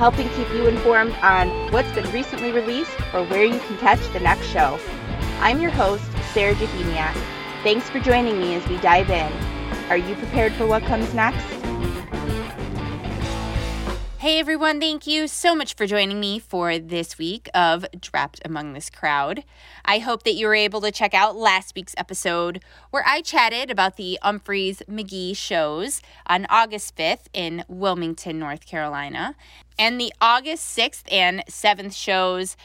helping keep you informed on what's been recently released or where you can catch the next show. I'm your host, Sarah Jahemiak. Thanks for joining me as we dive in. Are you prepared for what comes next? Hey everyone, thank you so much for joining me for this week of Dropped Among This Crowd. I hope that you were able to check out last week's episode where I chatted about the Umphrey's McGee shows on August 5th in Wilmington, North Carolina, and the August 6th and 7th shows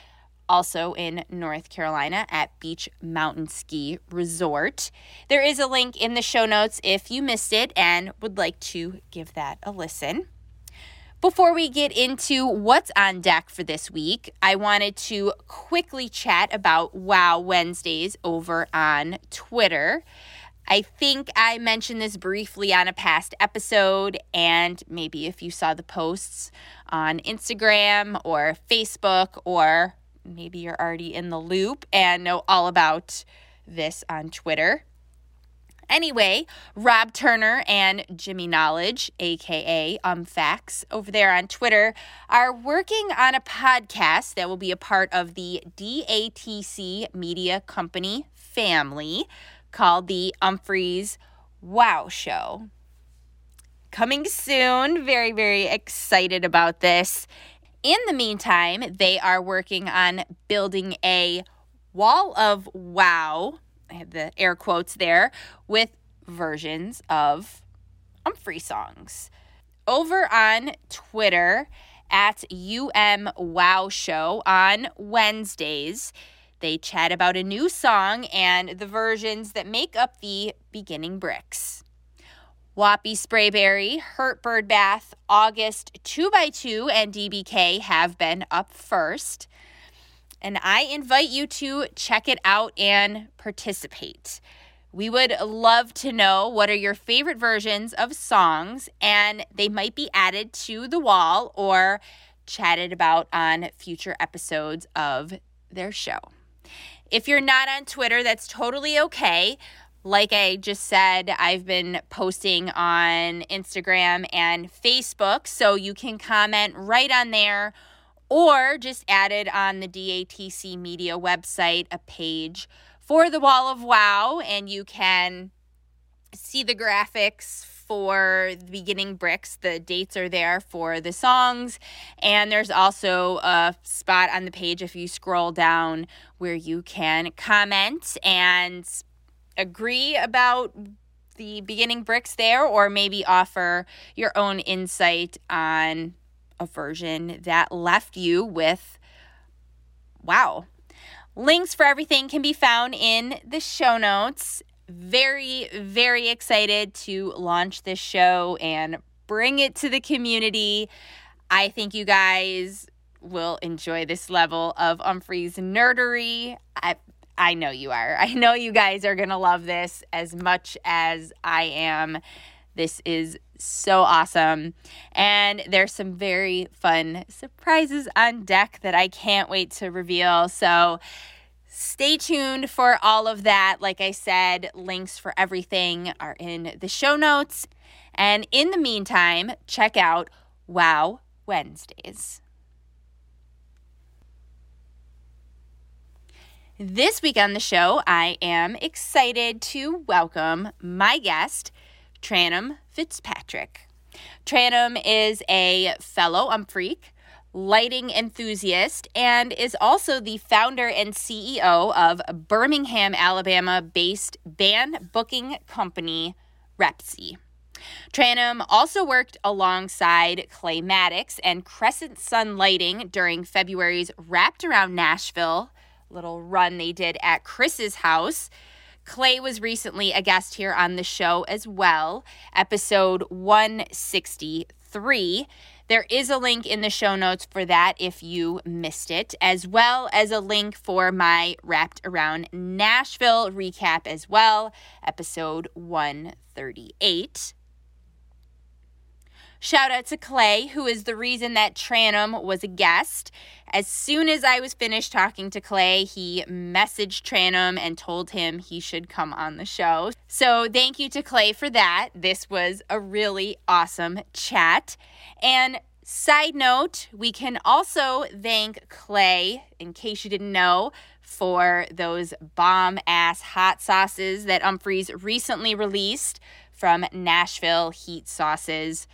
also in North Carolina at Beach Mountain Ski Resort. There is a link in the show notes if you missed it and would like to give that a listen. Before we get into what's on deck for this week, I wanted to quickly chat about Wow Wednesdays over on Twitter. I think I mentioned this briefly on a past episode, and maybe if you saw the posts on Instagram or Facebook, or maybe you're already in the loop and know all about this on Twitter. Anyway, Rob Turner and Jimmy Knowledge, aka UmFacts, over there on Twitter, are working on a podcast that will be a part of the DATC Media Company family called the Umphrey's Wow Show. Coming soon, very, very excited about this. In the meantime, they are working on building a wall of wow I have the air quotes there, with versions of Umphrey songs. Over on Twitter at UM Wow Show on Wednesdays, they chat about a new song and the versions that make up the beginning bricks. Wappy Sprayberry, Hurt Bird Bath, August 2x2, and DBK have been up first and I invite you to check it out and participate. We would love to know what are your favorite versions of songs, and they might be added to the wall or chatted about on future episodes of their show. If you're not on Twitter, that's totally okay. Like I just said, I've been posting on Instagram and Facebook, so you can comment right on there or just added on the DATC Media website a page for the Wall of Wow, and you can see the graphics for the beginning bricks. The dates are there for the songs, and there's also a spot on the page if you scroll down where you can comment and agree about the beginning bricks there, or maybe offer your own insight on a version that left you with wow. Links for everything can be found in the show notes. Very, very excited to launch this show and bring it to the community. I think you guys will enjoy this level of Umphrey's nerdery. I, I know you are. I know you guys are going to love this as much as I am. This is so awesome. And there's some very fun surprises on deck that I can't wait to reveal. So stay tuned for all of that. Like I said, links for everything are in the show notes. And in the meantime, check out Wow Wednesdays. This week on the show, I am excited to welcome my guest, Tranum Fitzpatrick. Tranum is a fellow Umphreak, lighting enthusiast, and is also the founder and CEO of Birmingham, Alabama based band booking company Repsy. Tranum also worked alongside Clay Maddox and Crescent Sun Lighting during February's Wrapped Around Nashville little run they did at Chris's house Clay was recently a guest here on the show as well, episode 163. There is a link in the show notes for that if you missed it, as well as a link for my Wrapped Around Nashville recap as well, episode 138. Shout out to Clay, who is the reason that Tranum was a guest. As soon as I was finished talking to Clay, he messaged Tranum and told him he should come on the show. So thank you to Clay for that. This was a really awesome chat. And Side note, we can also thank Clay, in case you didn't know, for those bomb ass hot sauces that Umphreys recently released from Nashville Heat Sauces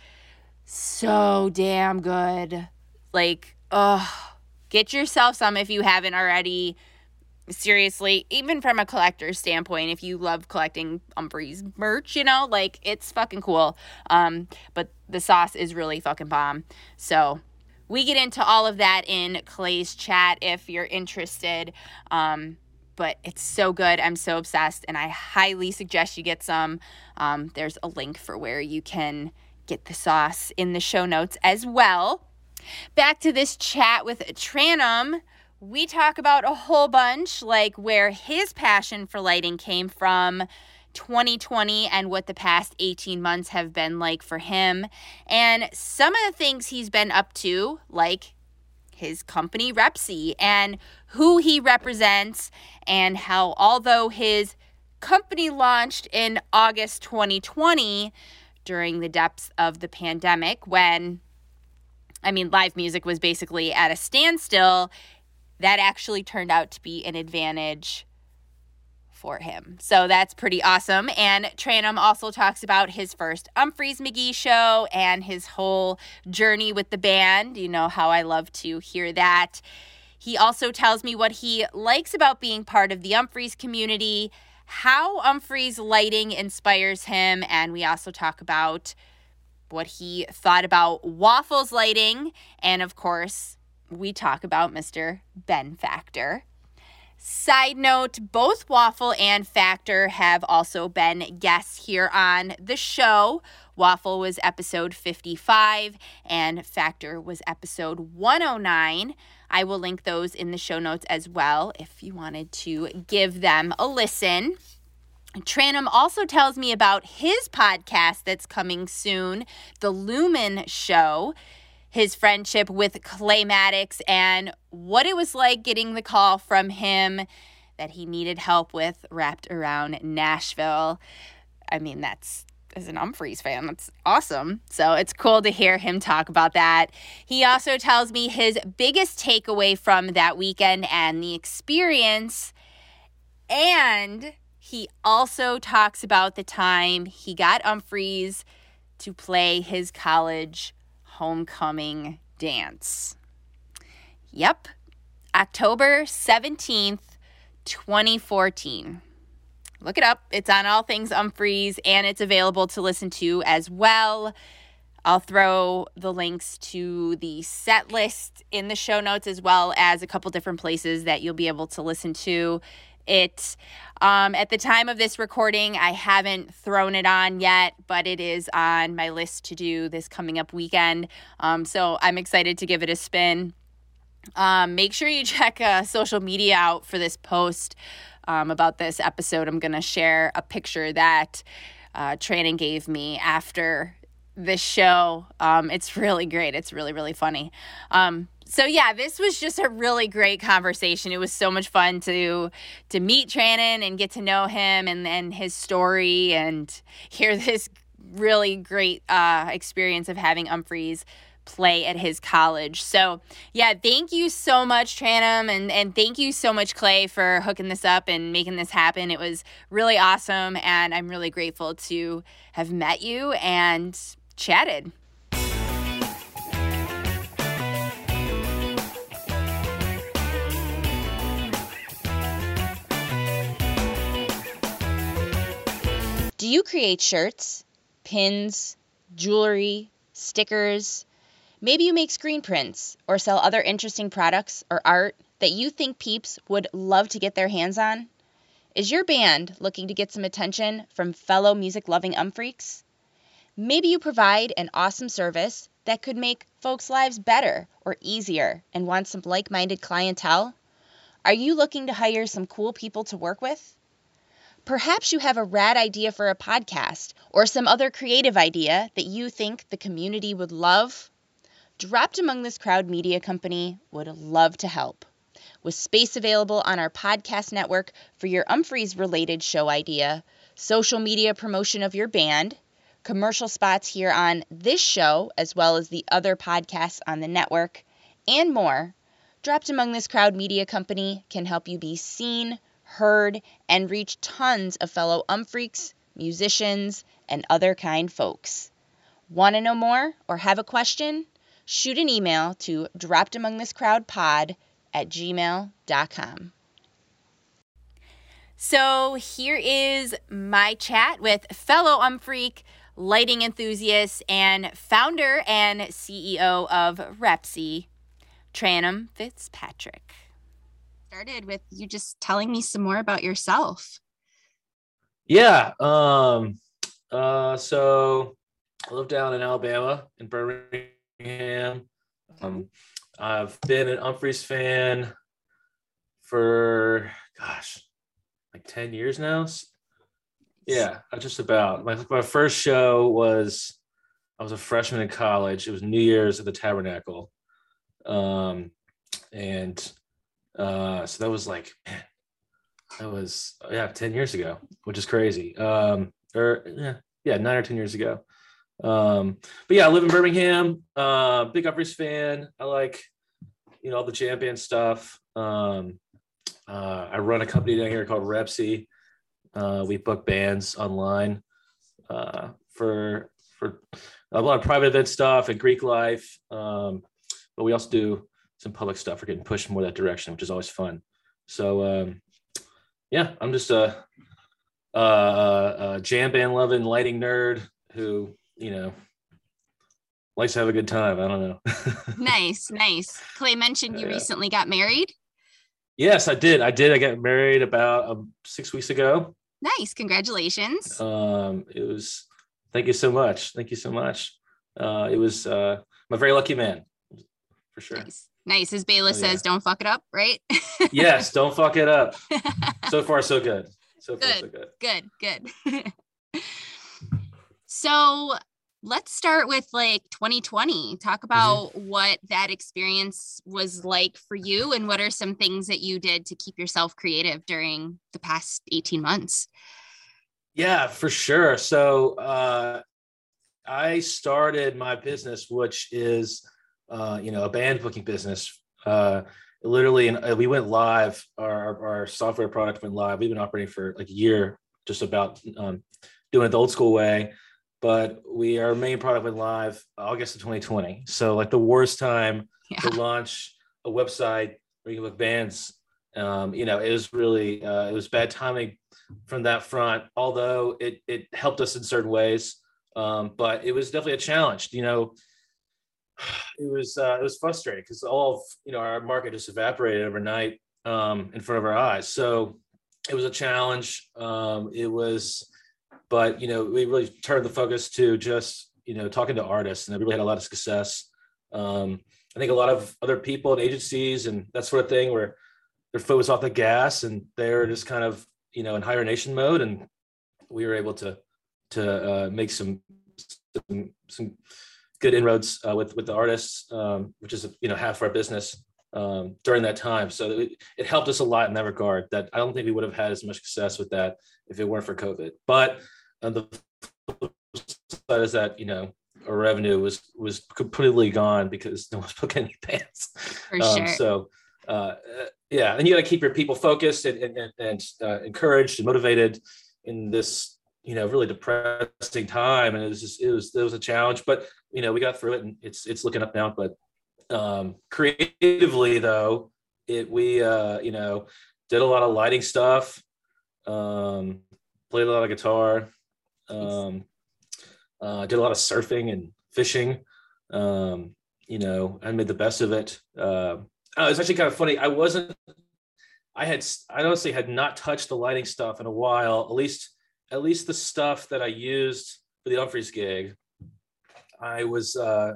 so damn good. Like, oh, get yourself some if you haven't already. Seriously, even from a collector's standpoint, if you love collecting Umphreys merch, you know, like it's fucking cool. Um, but the sauce is really fucking bomb. So we get into all of that in Clay's chat if you're interested. Um, but it's so good. I'm so obsessed, and I highly suggest you get some. Um, there's a link for where you can get the sauce in the show notes as well. Back to this chat with Tranum. We talk about a whole bunch, like where his passion for lighting came from, 2020 and what the past 18 months have been like for him, and some of the things he's been up to, like his company Repsy and who he represents, and how although his company launched in August 2020, during the depths of the pandemic when, I mean, live music was basically at a standstill. That actually turned out to be an advantage for him. So that's pretty awesome. And Tranum also talks about his first Umphrey's McGee show and his whole journey with the band. You know how I love to hear that. He also tells me what he likes about being part of the Umphrey's community how Umphreys lighting inspires him, and we also talk about what he thought about Waful's lighting, and of course, we talk about Mr. Ben Factor. Side note, both Waful and Factor have also been guests here on the show. Waful was episode 55 and Factor was episode 109. I will link those in the show notes as well if you wanted to give them a listen. Tranum also tells me about his podcast that's coming soon, The Lumen Show, his friendship with Clay Maddox, and what it was like getting the call from him that he needed help with wrapped around Nashville. I mean, that's as an Umphreys fan. That's awesome. So it's cool to hear him talk about that. He also tells me his biggest takeaway from that weekend and the experience. And he also talks about the time he got Umphreys to play his college homecoming dance. Yep, October 17th, 2014. Look it up. It's on All Things Umphreys and it's available to listen to as well. I'll throw the links to the set list in the show notes as well as a couple different places that you'll be able to listen to it. Um, at the time of this recording, I haven't thrown it on yet, but it is on my list to do this coming up weekend. Um, so I'm excited to give it a spin. Um, make sure you check uh, social media out for this post um, about this episode. I'm going to share a picture that uh, Tranum gave me after this show. Um, it's really great. It's really, really funny. Um, so yeah, this was just a really great conversation. It was so much fun to to meet Tranum and get to know him and and his story and hear this really great uh, experience of having Umphreys play at his college. So yeah, thank you so much, Tranum, and and thank you so much, Clay, for hooking this up and making this happen. It was really awesome, and I'm really grateful to have met you and chatted. Do you create shirts, pins, jewelry, stickers? Maybe you make screen prints or sell other interesting products or art that you think peeps would love to get their hands on? Is your band looking to get some attention from fellow music loving umphreaks? Maybe you provide an awesome service that could make folks' lives better or easier and want some like minded clientele? Are you looking to hire some cool people to work with? Perhaps you have a rad idea for a podcast or some other creative idea that you think the community would love. Dropped Among This Crowd Media Company would love to help. With space available on our podcast network for your Umphreys related show idea, social media promotion of your band, commercial spots here on this show, as well as the other podcasts on the network, and more, Dropped Among This Crowd Media Company can help you be seen, heard, and reach tons of fellow umphreaks, musicians, and other kind folks. Want to know more or have a question? Shoot an email to droppedamongthiscrowdpod at gmail.com. So here is my chat with fellow Umphreak lighting enthusiast, and founder and CEO of Repsy, Tranum Fitzpatrick. Started with you just telling me some more about yourself. Yeah. Um, uh, so I live down in Alabama in Birmingham. Um, I've been an Umphrey's fan for gosh, like 10 years now. Yeah, just about. My my first show was I was a freshman in college. It was New Year's at the Tabernacle. Um, and uh, so that was like, man, that was yeah, 10 years ago, which is crazy. Um, or yeah, yeah, nine or 10 years ago. Um, but yeah, I live in Birmingham. Uh, big Uppers fan. I like, you know, all the jam band stuff. Um, uh, I run a company down here called Repsy. Uh, we book bands online uh, for for a lot of private event stuff and Greek life. Um, but we also do some public stuff. We're getting pushed more that direction, which is always fun. So um, yeah, I'm just a, a, a jam band loving lighting nerd who you know likes to have a good time. I don't know. nice, nice. Clay mentioned you yeah. recently got married. Yes, I did. I did. I got married about um, six weeks ago. Nice. Congratulations. Um, it was. Thank you so much. Thank you so much. Uh, it was. Uh, I'm a very lucky man, for sure. Nice. Nice. As Bayliss oh, yeah. says, don't fuck it up, right? yes, don't fuck it up. So far, so good. So far, so good. Good. Good. so let's start with like 2020 talk mm-hmm. about mm-hmm. what that experience was like for you and what are some things that you did to keep yourself creative during the past 18 months yeah for sure so uh, i started my business which is uh, you know a band booking business uh, literally and uh, we went live our, our software product went live we've been operating for like a year just about um, doing it the old school way but we our main product went live August of 2020. So like the worst time yeah. to launch a website where you can book bands. Um, you know, it was really uh, it was bad timing from that front. Although it it helped us in certain ways, um, but it was definitely a challenge. You know, it was uh, it was frustrating because all of you know our market just evaporated overnight um, in front of our eyes. So it was a challenge. Um, it was but you know we really turned the focus to just you know talking to artists and we really had a lot of success. Um, i think a lot of other people and agencies and that sort of thing where their foot was off the gas and they're just kind of you know in hibernation mode and we were able to to uh, make some, some, some good inroads uh, with with the artists um, which is you know half of our business um, during that time. So it, it helped us a lot in that regard that i don't think we would have had as much success with that if it weren't for covid. But and the side is that you know our revenue was was completely gone because no one's booking any bands. For um, sure. So uh, yeah, and you got to keep your people focused and and, and uh, encouraged and motivated in this you know really depressing time, and it was just it was it was a challenge, but you know we got through it, and it's it's looking up now. But um, creatively though, it we uh, you know did a lot of lighting stuff, um, played a lot of guitar, um, uh, did a lot of surfing and fishing. Um, you know, I made the best of it. Uh, it's actually kind of funny. I wasn't. I had. I honestly had not touched the lighting stuff in a while. At least, at least the stuff that I used for the Umphrey's gig. I was. Uh,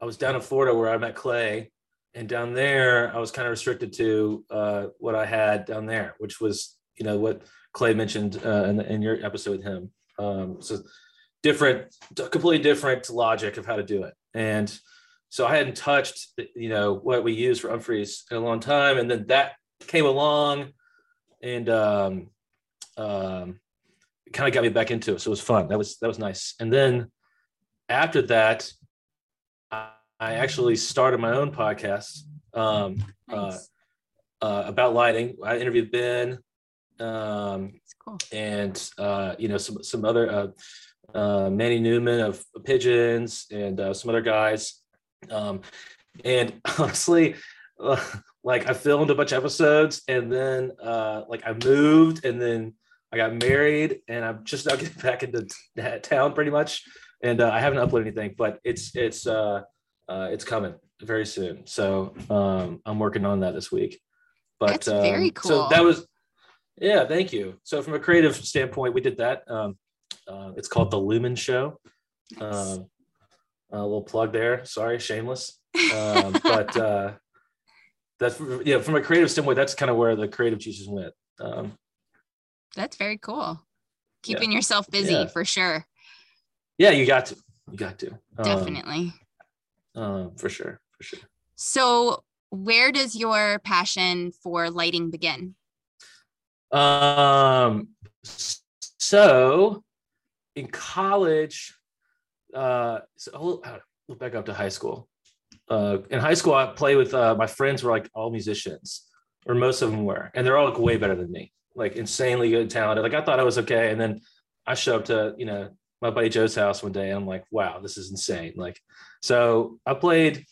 I was down in Florida where I met Clay, and down there I was kind of restricted to uh, what I had down there, which was you know what Clay mentioned uh, in, in your episode with him. Um, so different, completely different logic of how to do it, and so I hadn't touched you know what we use for Umphrey's in a long time, and then that came along, and um, um, kind of got me back into it. So it was fun. That was that was nice. And then after that, I, I actually started my own podcast um, nice. uh, uh, about lighting. I interviewed Ben, um, cool. and uh, you know some some other uh, uh, Manny Newman of Pigeons and uh, some other guys. Um, and honestly, uh, like I filmed a bunch of episodes, and then uh, like I moved, and then I got married, and I'm just now getting back into that town pretty much. And uh, I haven't uploaded anything, but it's it's uh, uh, it's coming very soon. So um, I'm working on that this week. But That's very cool. Um, so that was yeah, thank you. So from a creative standpoint, we did that. Um, uh, it's called the Lumen Show. Nice. Um, a little plug there. Sorry, shameless. Um, but uh, that's yeah, from a creative standpoint, that's kind of where the creative juices went. Um, that's very cool. Keeping yeah. yourself busy yeah. for sure. Yeah, you got to. You got to. Um, Definitely. Um, for sure. For sure. So, where does your passion for lighting begin? Um, so in college, uh, so we'll back up to high school. Uh, in high school, I played with uh, my friends were like all musicians, or most of them were, and they're all like way better than me, like insanely good, talented. Like I thought I was okay, and then I show up to you know my buddy Joe's house one day, and I'm like, wow, this is insane. Like, so I played.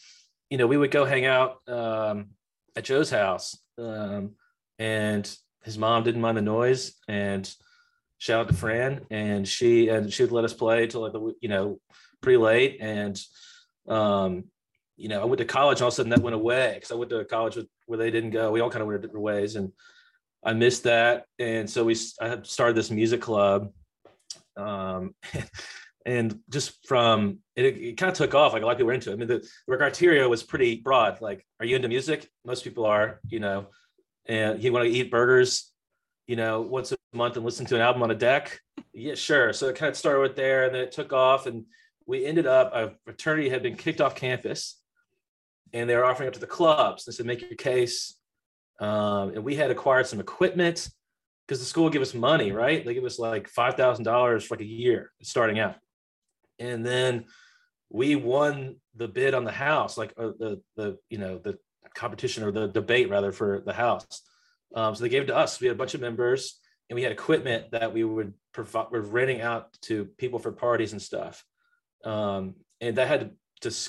You know, we would go hang out um, at Joe's house, um, and his mom didn't mind the noise, and shout out to Fran, and she and she would let us play till like the you know pretty late, and um, you know I went to college, and all of a sudden that went away because I went to college where they didn't go. We all kind of went different ways, and I missed that, and so we I started this music club, um, and just from it, it kind of took off. Like a lot of people were into it. I mean, the, the criteria was pretty broad. Like, are you into music? Most people are, you know, and you want to eat burgers you know, once a month and listen to an album on a deck? Yeah, sure. So it kind of started with there and then it took off and we ended up, a fraternity had been kicked off campus and they were offering up to the clubs. They said, make your case. Um, and we had acquired some equipment because the school would give us money, right? They give us like $5,000 for like a year starting out. And then we won the bid on the house, like uh, the, the, you know, the competition or the debate rather for the house. Um, so they gave it to us. We had a bunch of members and we had equipment that we would provide, we're renting out to people for parties and stuff. Um, and that had to,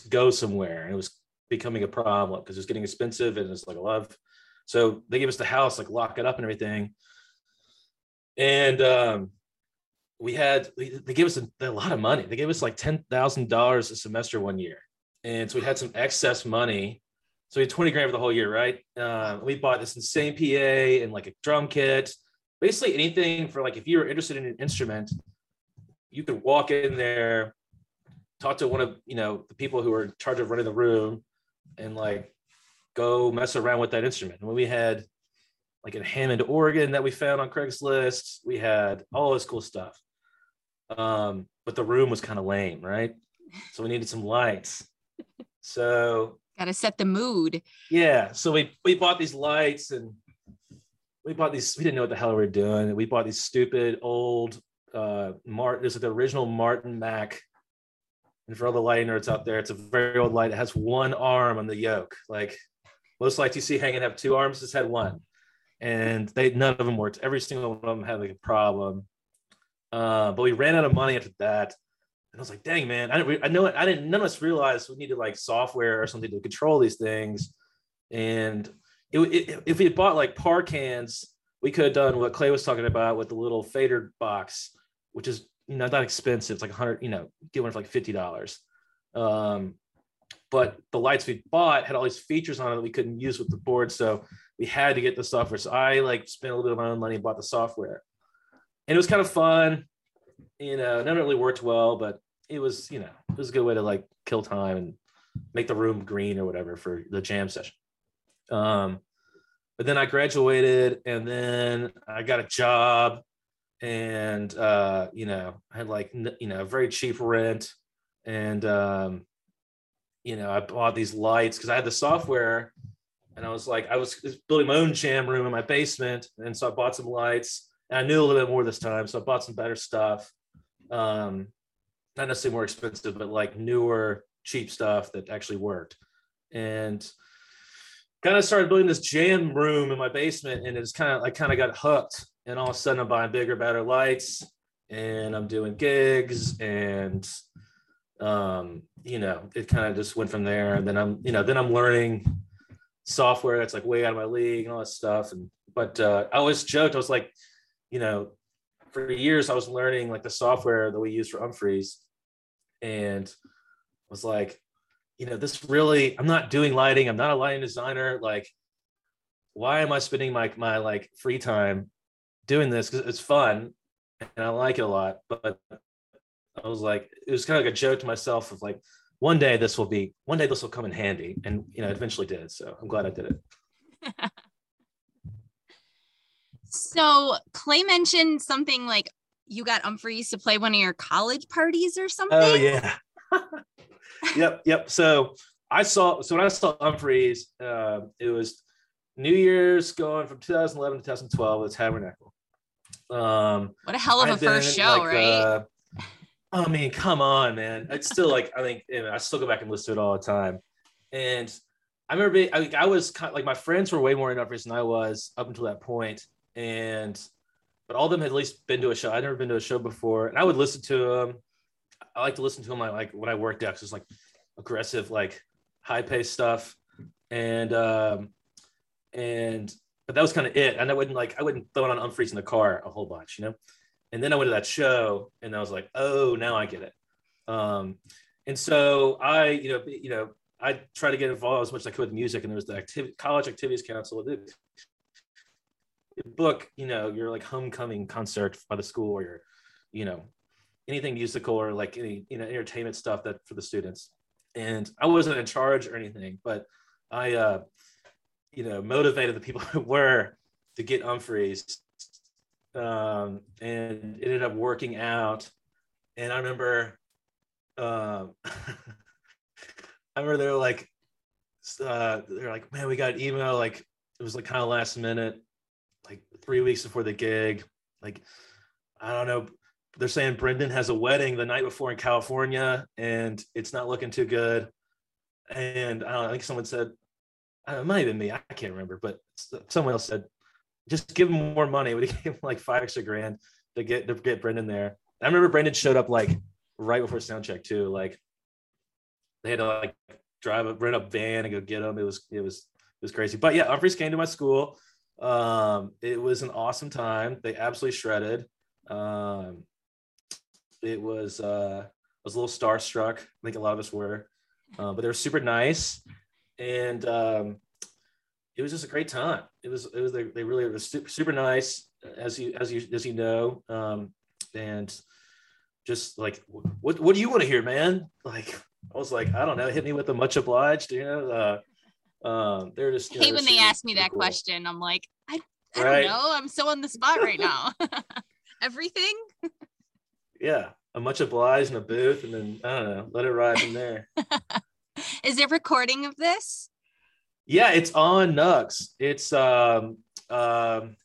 go somewhere and it was becoming a problem because it was getting expensive and it's like a lot of, so they gave us the house, like lock it up and everything. And um, we had, they gave us a, a lot of money. They gave us like $10,000 a semester one year. And so we had some excess money so we had 20 grand for the whole year, right? Uh, we bought this insane PA and like a drum kit, basically anything for like if you were interested in an instrument, you could walk in there, talk to one of you know the people who were in charge of running the room, and like go mess around with that instrument. And when we had like a Hammond organ that we found on Craigslist. We had all this cool stuff. Um, but the room was kind of lame, right? So we needed some lights. So Got to set the mood. Yeah. So we we bought these lights and we bought these. We didn't know what the hell we were doing. We bought these stupid old uh Martin. This is the original Martin Mac. And for all the lighting nerds out there, it's a very old light. It has one arm on the yoke. Like most lights you see hanging have two arms. This had one, and they none of them worked. Every single one of them had like a problem. Uh, but we ran out of money after that. And I was like, dang, man, I didn't, I know, I didn't, none of us realized we needed like software or something to control these things. And it, it, if we had bought like par cans, we could have done what Clay was talking about with the little fader box, which is you know, not expensive. It's like hundred, you know, get one for like fifty dollars. Um, but the lights we bought had all these features on it that we couldn't use with the board, so we had to get the software. So I like spent a little bit of my own money and bought the software, and it was kind of fun. You know, never really worked well, but it was you know it was a good way to like kill time and make the room green or whatever for the jam session. Um, but then I graduated and then I got a job and uh, you know, I had like you know, very cheap rent and um, you know, I bought these lights because I had the software and I was like, I was building my own jam room in my basement, and so I bought some lights. And I knew a little bit more this time, so I bought some better stuff. Um, not necessarily more expensive, but like newer, cheap stuff that actually worked. And kind of started building this jam room in my basement, and it's kind of I kind of got hooked. And all of a sudden, I'm buying bigger, better lights, and I'm doing gigs, and um, you know, it kind of just went from there. And then I'm, you know, then I'm learning software that's like way out of my league and all that stuff. And but uh, I always joked, I was like, you know, for years I was learning like the software that we use for Umphreys, and was like, you know, this really, I'm not doing lighting. I'm not a lighting designer. Like, why am I spending my my like free time doing this? Because it's fun and I like it a lot. But I was like, it was kind of like a joke to myself of like, one day this will be one day this will come in handy and you know eventually did so i'm glad i did it so clay mentioned something like you got umphreys to play one of your college parties or something oh yeah yep yep so i saw so when i saw umphreys uh, it was new year's going from 2011 to 2012 at tabernacle um what a hell of a first show like, right uh, I mean, come on, man. It's still like I think you know, I still go back and listen to it all the time. And I remember being, I, I was kind of, like my friends were way more into than I was up until that point. And but all of them had at least been to a show. I'd never been to a show before, and I would listen to them. I like to listen to them like, like when I worked out, just like aggressive, like high paced stuff. And um and but that was kind of it. And I wouldn't like I wouldn't throw it on in the car a whole bunch, you know and then I went to that show and I was like, oh, now I get it. Um, and so I, you know, you know, I try to get involved as much as I could with music, and there was the activity, college activities council. Book, you know, your like homecoming concert by the school, or your, you know, anything musical or like any you know entertainment stuff that for the students. And I wasn't in charge or anything, but I, uh, you know, motivated the people who were to get Umphreys um, and it ended up working out. And I remember, um, I remember they were like, uh, they're like, man, we got an email. Like it was like kind of last minute, like three weeks before the gig. Like, I don't know. They're saying Brendan has a wedding the night before in California, and it's not looking too good. And I don't know, I think someone said, it might have been me. I can't remember, but someone else said, just give him more money. He give him like five extra grand to get to get Brendan there? I remember Brendan showed up like right before sound check too. Like they had to like drive a rent a van and go get him. It was it was it was crazy. But yeah, Umphreys came to my school. Um, it was an awesome time. They absolutely shredded. Um, it was uh, I was a little starstruck. I think a lot of us were, uh, but they were super nice. And um, it was just a great time. It was it was they, they really were super, nice as you as you as you know, um, and just like what what do you want to hear, man? Like I was like I don't know, hit me with a much obliged, you know. Uh, um, they're just you know, when they ask me that cool. question, I'm like I I right? don't know, I'm so on the spot right now. Everything. yeah, a much obliged in a booth, and then I don't know, let it ride from there. Is there recording of this? Yeah, it's on Nugs. It's um, um,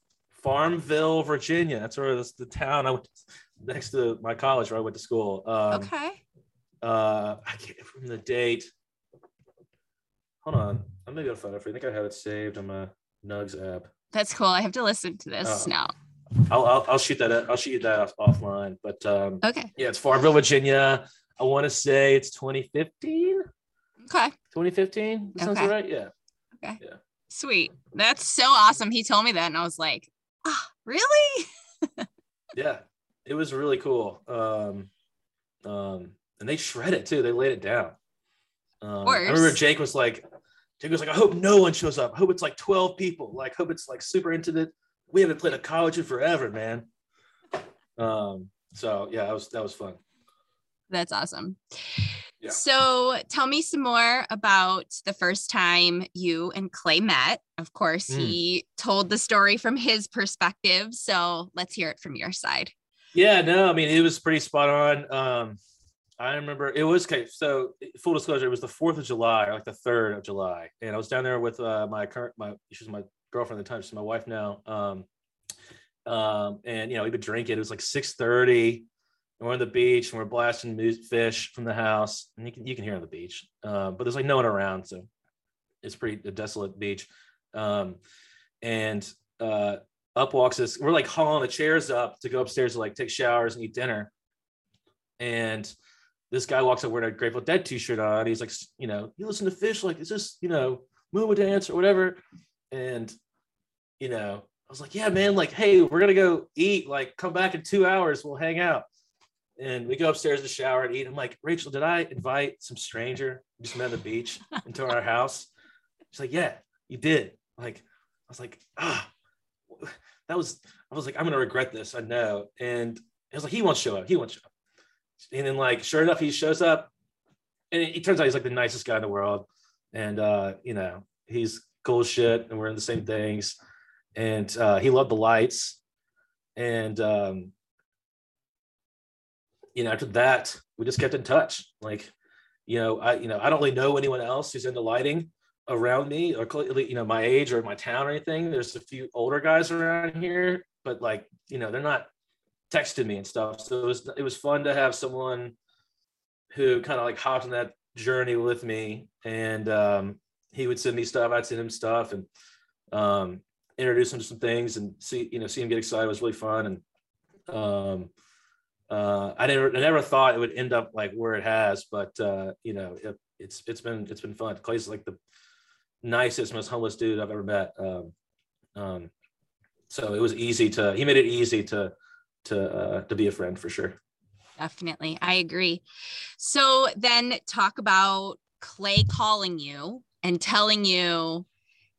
Farmville, Virginia. That's where this, the town I went to, next to my college where I went to school. Um, okay. Uh, I can't from the date. Hold on, I'm maybe gonna find it for you. I think I have it saved on my Nugs app. That's cool. I have to listen to this uh, now. I'll, I'll, I'll shoot that. I'll shoot you that off, offline. But um, okay. Yeah, it's Farmville, Virginia. I want to say it's 2015. Okay. 2015. That sounds right. Yeah. Okay. Yeah. Sweet. That's so awesome. He told me that, and I was like, ah, really? yeah, it was really cool. Um, um, and they shred it too. They laid it down. Um, I remember Jake was like, Jake was like, I hope no one shows up. I hope it's like 12 people. Like, hope it's like super into it. We haven't played a college in forever, man. Um, so yeah, that was that was fun. That's awesome. Yeah. So tell me some more about the first time you and Clay met. Of course, mm. he told the story from his perspective. So let's hear it from your side. Yeah, no, I mean, it was pretty spot on. Um, I remember it was okay. So full disclosure, it was the 4th of July, like the 3rd of July. And I was down there with uh, my current, my, she's my girlfriend at the time. She's my wife now. Um, um, and you know, we've been drinking. It was like 6:30. And we're on the beach and we're blasting Phish from the house. And you can you can hear on the beach. Uh, but there's like no one around, so it's pretty a desolate beach. Um, and uh, up walks this. We're like hauling the chairs up to go upstairs to like take showers and eat dinner. And this guy walks up wearing a Grateful Dead t-shirt on. He's like, you know, you listen to Phish, like, is this, you know, Moma Dance or whatever? And, you know, I was like, yeah, man, like, hey, we're gonna go eat. Like, come back in two hours, we'll hang out. And we go upstairs to shower and eat. I'm like, Rachel, did I invite some stranger just met on the beach into our house? She's like, yeah, you did. Like, I was like, ah, that was. I was like, I'm gonna regret this. I know. And I was like, he won't show up. He won't show up. And then, like, sure enough, he shows up, and it, it turns out he's like the nicest guy in the world. And uh, you know, he's cool shit, and we're in the same things and uh, he loved the lights. And um, you know, after that, we just kept in touch. Like, you know, I you know I don't really know anyone else who's into lighting around me or clearly, you know my age or my town or anything. There's a few older guys around here, but like you know they're not texting me and stuff. So it was it was fun to have someone who kind of like hopped on that journey with me, and um, he would send me stuff. I'd send him stuff, and um, introduce him to some things and see you know see him get excited. Was really fun. And um uh i never i never thought it would end up like where it has but uh you know it, it's it's been it's been fun. Clay's like the nicest most humblest dude i've ever met. Um um so it was easy to he made it easy to to uh to be a friend for sure definitely i agree so then talk about clay calling you and telling you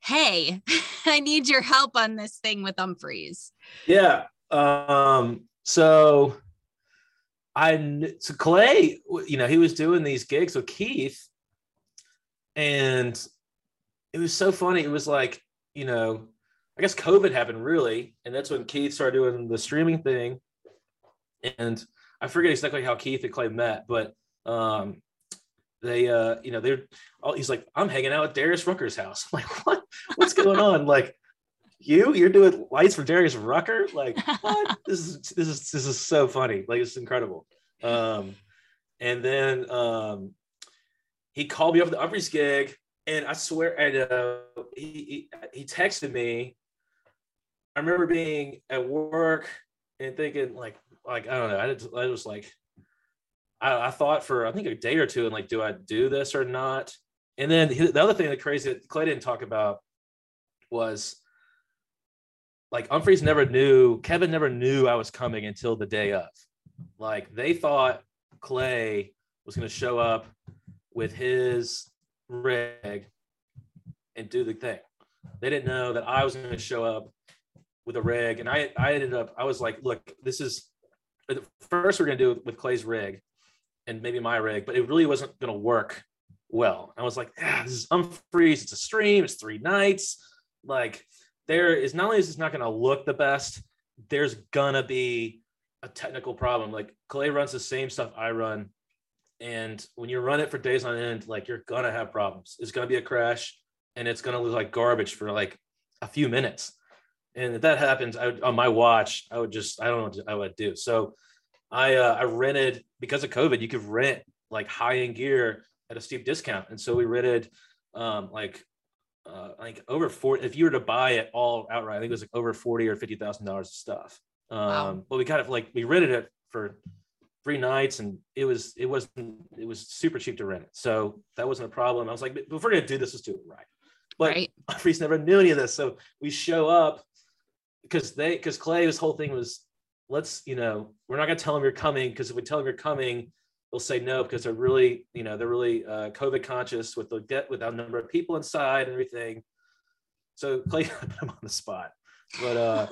hey, I need your help on this thing with Umphrey's. Yeah. Um, so I so Clay, you know, he was doing these gigs with Keith, and it was so funny. It was like, you know, I guess COVID happened really, and that's when Keith started doing the streaming thing. And I forget exactly how Keith and Clay met, but um, they uh you know they're all he's like i'm hanging out at darius rucker's house. I'm like what? What's going on? Like you? You're doing lights for darius rucker? Like what? This is this is this is so funny. Like it's incredible. Um and then um he called me up at the Umphrey's gig and i swear and uh he, he he texted me i remember being at work and thinking like like i don't know i, did, I was like I, I, thought for I think a day or two and like, do I do this or not? And then the other thing that crazy that Clay didn't talk about was like Umphrey's never knew Kevin never knew I was coming until the day of. Like they thought Clay was going to show up with his rig and do the thing. They didn't know that I was going to show up with a rig, and I I ended up I was like, look, this is first we're going to do it with Clay's rig, and maybe my rig, but it really wasn't going to work well. I was like, ah, this is Umphrey's. It's a stream. It's three nights. Like there is not only is this not going to look the best, there's gonna be a technical problem. Like Clay runs the same stuff I run, and when you run it for days on end, like you're gonna have problems. It's gonna be a crash, and it's gonna look like garbage for like a few minutes. And if that happens, I would, on my watch, I would just I don't know what I would do. So I uh, I rented because of COVID. You could rent like high end gear at a steep discount, and so we rented um, like uh, like over four. If you were to buy it all outright, I think it was like over forty or fifty thousand dollars of stuff. Um, wow. But we kind of like we rented it for three nights, and it was it wasn't it was super cheap to rent it, so that wasn't a problem. I was like, if we're gonna do this, let's do it right. But right. Never knew any of this, so we show up because they because Clay's whole thing was let's you know we're not going to tell them you're coming because if we tell them you're coming they'll say no because they're really you know they're really uh, covid conscious with the get with that number of people inside and everything so clay put him on the spot but uh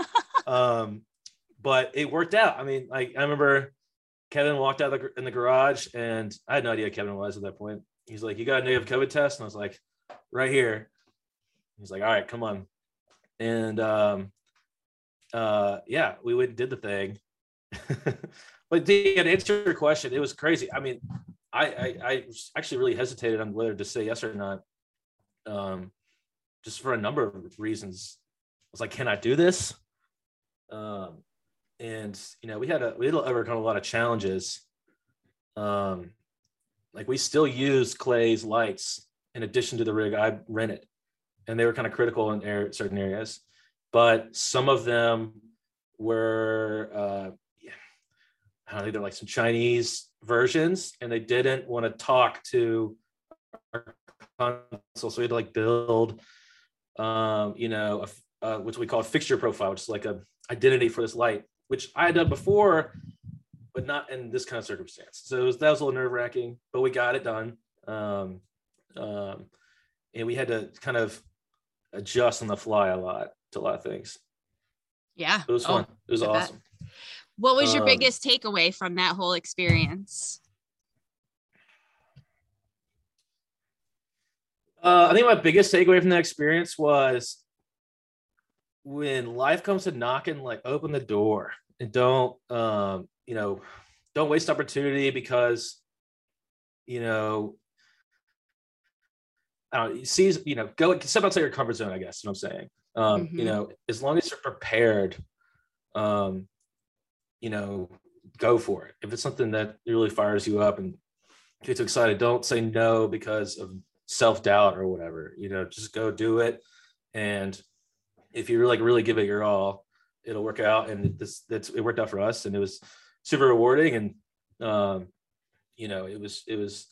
um but it worked out i mean like i remember Kevin walked out in the garage, and I had no idea Kevin was at that point. He's like, "You got a negative COVID test?" And I was like, "Right here." He's like, "All right, come on." And um, uh, yeah, we went and did the thing. but to answer your question, it was crazy. I mean, I, I, I actually really hesitated on whether to say yes or not, um, just for a number of reasons. I was like, "Can I do this?" Um, and you know we had a we had overcome a lot of challenges um like we still use clay's lights in addition to the rig i rented and they were kind of critical in air, certain areas but some of them were uh I don't know, they're like some Chinese versions, and they didn't want to talk to our console, so we had to like build, um, you know, a, uh, which we call a fixture profile, which is like a identity for this light which I had done before, but not in this kind of circumstance. So was, that was a little nerve wracking, but we got it done. Um, um, and we had to kind of adjust on the fly a lot to a lot of things. Yeah. It was fun. Oh, it was awesome. What was your um, biggest takeaway from that whole experience? Uh, I think my biggest takeaway from that experience was when life comes to knocking, like open the door and don't um, you know, don't waste opportunity because you know I don't know, seize, you know, go step outside your comfort zone, I guess, you what I'm saying. Um, mm-hmm. you know, as long as you're prepared, um, you know, go for it. If it's something that really fires you up and gets you excited, don't say no because of self-doubt or whatever. You know, just go do it. And if you like really give it your all, it'll work out. And this that's it worked out for us, and it was super rewarding. And um, you know, it was it was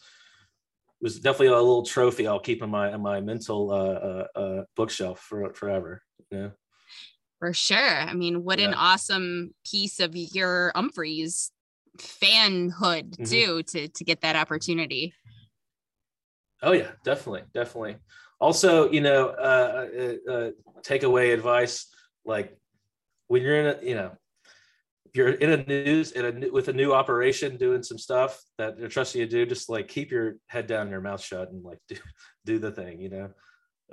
was definitely a little trophy I'll keep in my in my mental uh, uh, uh, bookshelf for forever. Know. For sure. I mean, what yeah. an awesome piece of your Umphrey's fanhood mm-hmm. too to to get that opportunity. Oh yeah, definitely, definitely also you know uh, uh, uh, takeaway advice like when you're in a you know if you're in a news in a with a new operation doing some stuff that they're trusting you to do just like keep your head down and your mouth shut and like do, do the thing you know?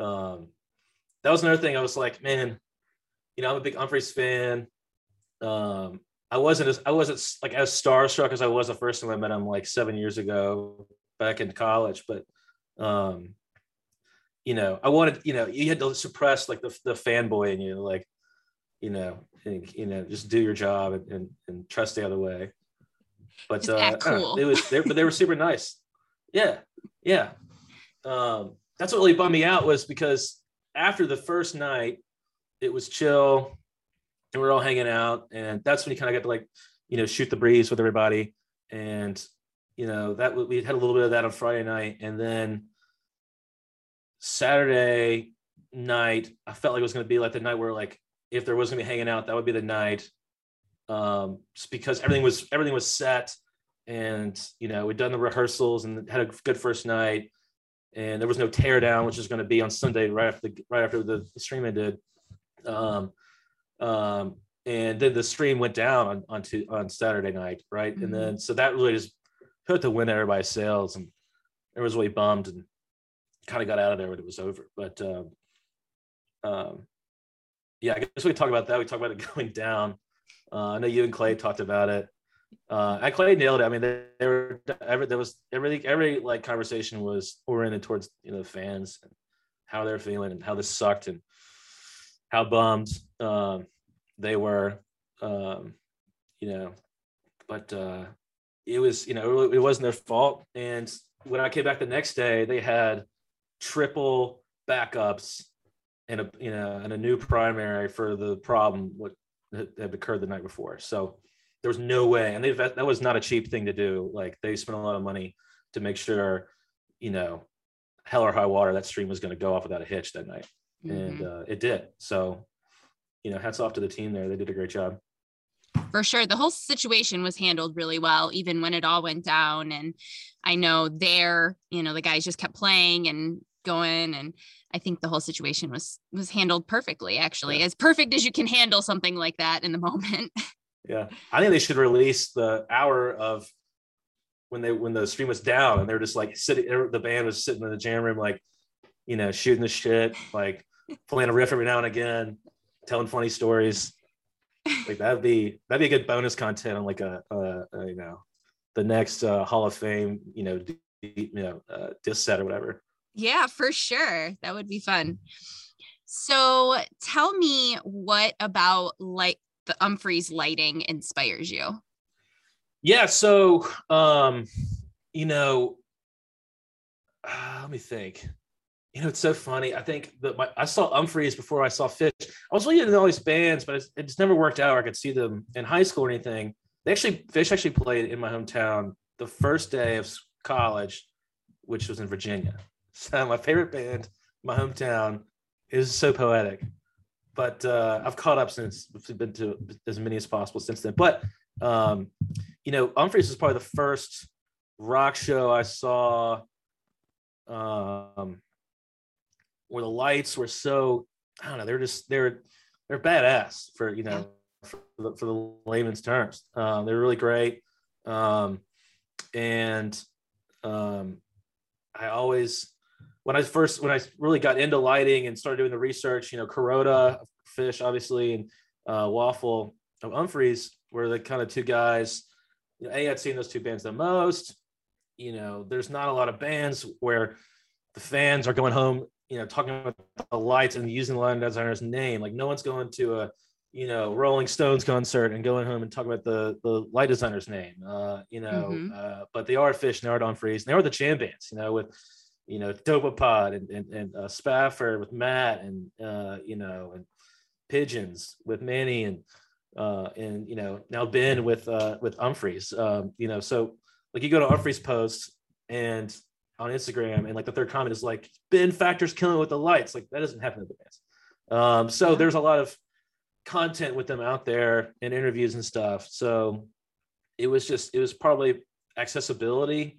Um that was another thing i was like man you know i'm a big Umphrey's fan. Um i wasn't as i wasn't like as starstruck as i was the first time i met him like seven years ago back in college but um you know, I wanted, you know, you had to suppress like the, the fanboy in you, like, you know, and, you know, just do your job and, and, and trust the other way. But uh, cool. it was, they, but they were super nice. Yeah. Yeah. Um, that's what really bummed me out was because after the first night, it was chill and we are all hanging out. And that's when you kind of got to like, you know, shoot the breeze with everybody. And, you know, that we had a little bit of that on Friday night. And then, Saturday night, I felt like it was going to be like the night where like if there was going to be hanging out, that would be the night. Um, just because everything was everything was set, and you know we'd done the rehearsals and had a good first night, and there was no teardown, which is going to be on Sunday right after the right after the, the stream ended. Um, um, and then the stream went down on on, to, on Saturday night, right? Mm-hmm. And then so that really just put the wind out everybody's sails, and everyone was really bummed. And kind of got out of there when it was over. But um, um, yeah, I guess we talk about that. We talk about it going down. Uh, I know you and Clay talked about it. Uh, and Clay nailed it. I mean, they, they were every there was everything every like conversation was oriented towards you know the fans and how they're feeling and how this sucked and how bummed um, they were. Um, you know, but uh, it was you know it wasn't their fault. And when I came back the next day, they had triple backups and a you know and a new primary for the problem what had occurred the night before. So there was no way, and they that was not a cheap thing to do. Like they spent a lot of money to make sure, you know, hell or high water, that stream was going to go off without a hitch that night, mm-hmm. and uh, it did. So, you know, hats off to the team there. They did a great job for sure the whole situation was handled really well even when it all went down and i know there you know the guys just kept playing and going and i think the whole situation was was handled perfectly actually yeah. as perfect as you can handle something like that in the moment yeah. I think they should release the hour of when they when the stream was down and they're just like sitting the band was sitting in the jam room like you know shooting the shit like playing a riff every now and again telling funny stories like that'd be that'd be a good bonus content on like a, a, a you know the next uh, hall of fame you know d- you know uh, disc set or whatever yeah for sure. That would be fun. So tell me what about like the Umphrey's lighting inspires you? Yeah so um you know uh, let me think. You know it's so funny. I think that my, i saw Umphrey's before i saw Phish. i was really into all these bands but it just never worked out i could see them in high school or anything. They actually Phish actually played in my hometown the first day of college which was in virginia so my favorite band my hometown is so poetic. But uh, i've caught up since been to as many as possible since then. But um, you know, Umphrey's was probably the first rock show I saw um, where the lights were so I don't know, they're just they're they're badass for you know for the, for the layman's terms. Um, they're really great, um, and um, I always when I first when I really got into lighting and started doing the research, you know, Kuroda, Phish, obviously, and uh, Waful, Umphrey's were the kind of two guys you know, A, I'd seen those two bands the most. You know, there's not a lot of bands where the fans are going home, you know, talking about the lights and using the line designer's name. Like no one's going to a, you know, Rolling Stones concert and going home and talking about the the light designer's name. Uh, you know, mm-hmm. uh, but they are Phish and they are Umphrey's and they are the jam bands, you know, with you know, Dopapod and and, and uh, Spafford with Matt and uh, you know, and Pigeons with Manny and uh, and you know now Ben with uh, with Umphrey's. Um, you know, so like you go to Umphrey's post and on Instagram, and like the third comment is like Ben Factor's killing with the lights. Like that doesn't happen to the bands. Um, so there's a lot of content with them out there and interviews and stuff. So it was just it was probably accessibility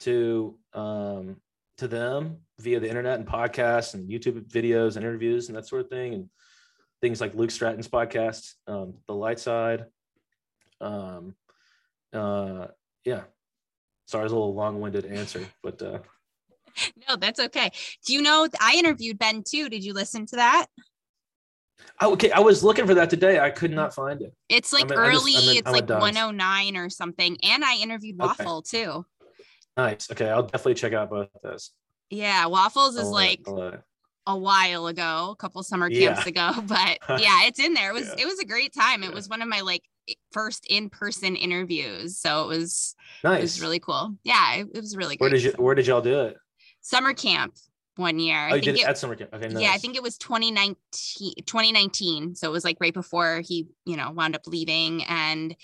to um, to them via the internet and podcasts and YouTube videos and interviews and that sort of thing. And things like Luke Stratton's podcast, um, The Light Side. Um, uh, yeah. Sorry, it's a little long-winded answer, but uh, no, that's okay. Do you know I interviewed Ben too? Did you listen to that? Oh, okay. I was looking for that today. I could not find it. It's like I'm early. just, I'm it's like 109 or something. And I interviewed Waful okay. too. Nice. Okay, I'll definitely check out both of those. Yeah, Waful's is like a while ago, a couple summer camps yeah. ago, but yeah, it's in there. It was yeah. it was a great time. It yeah. was one of my like first in-person interviews. So it was nice. It was really cool. Yeah, it, it was really great. Where did you where did y'all do it? Summer camp one year. Oh, I think it, at summer camp. Okay, nice. Yeah, I think it was 2019 2019. So it was like right before he, you know, wound up leaving and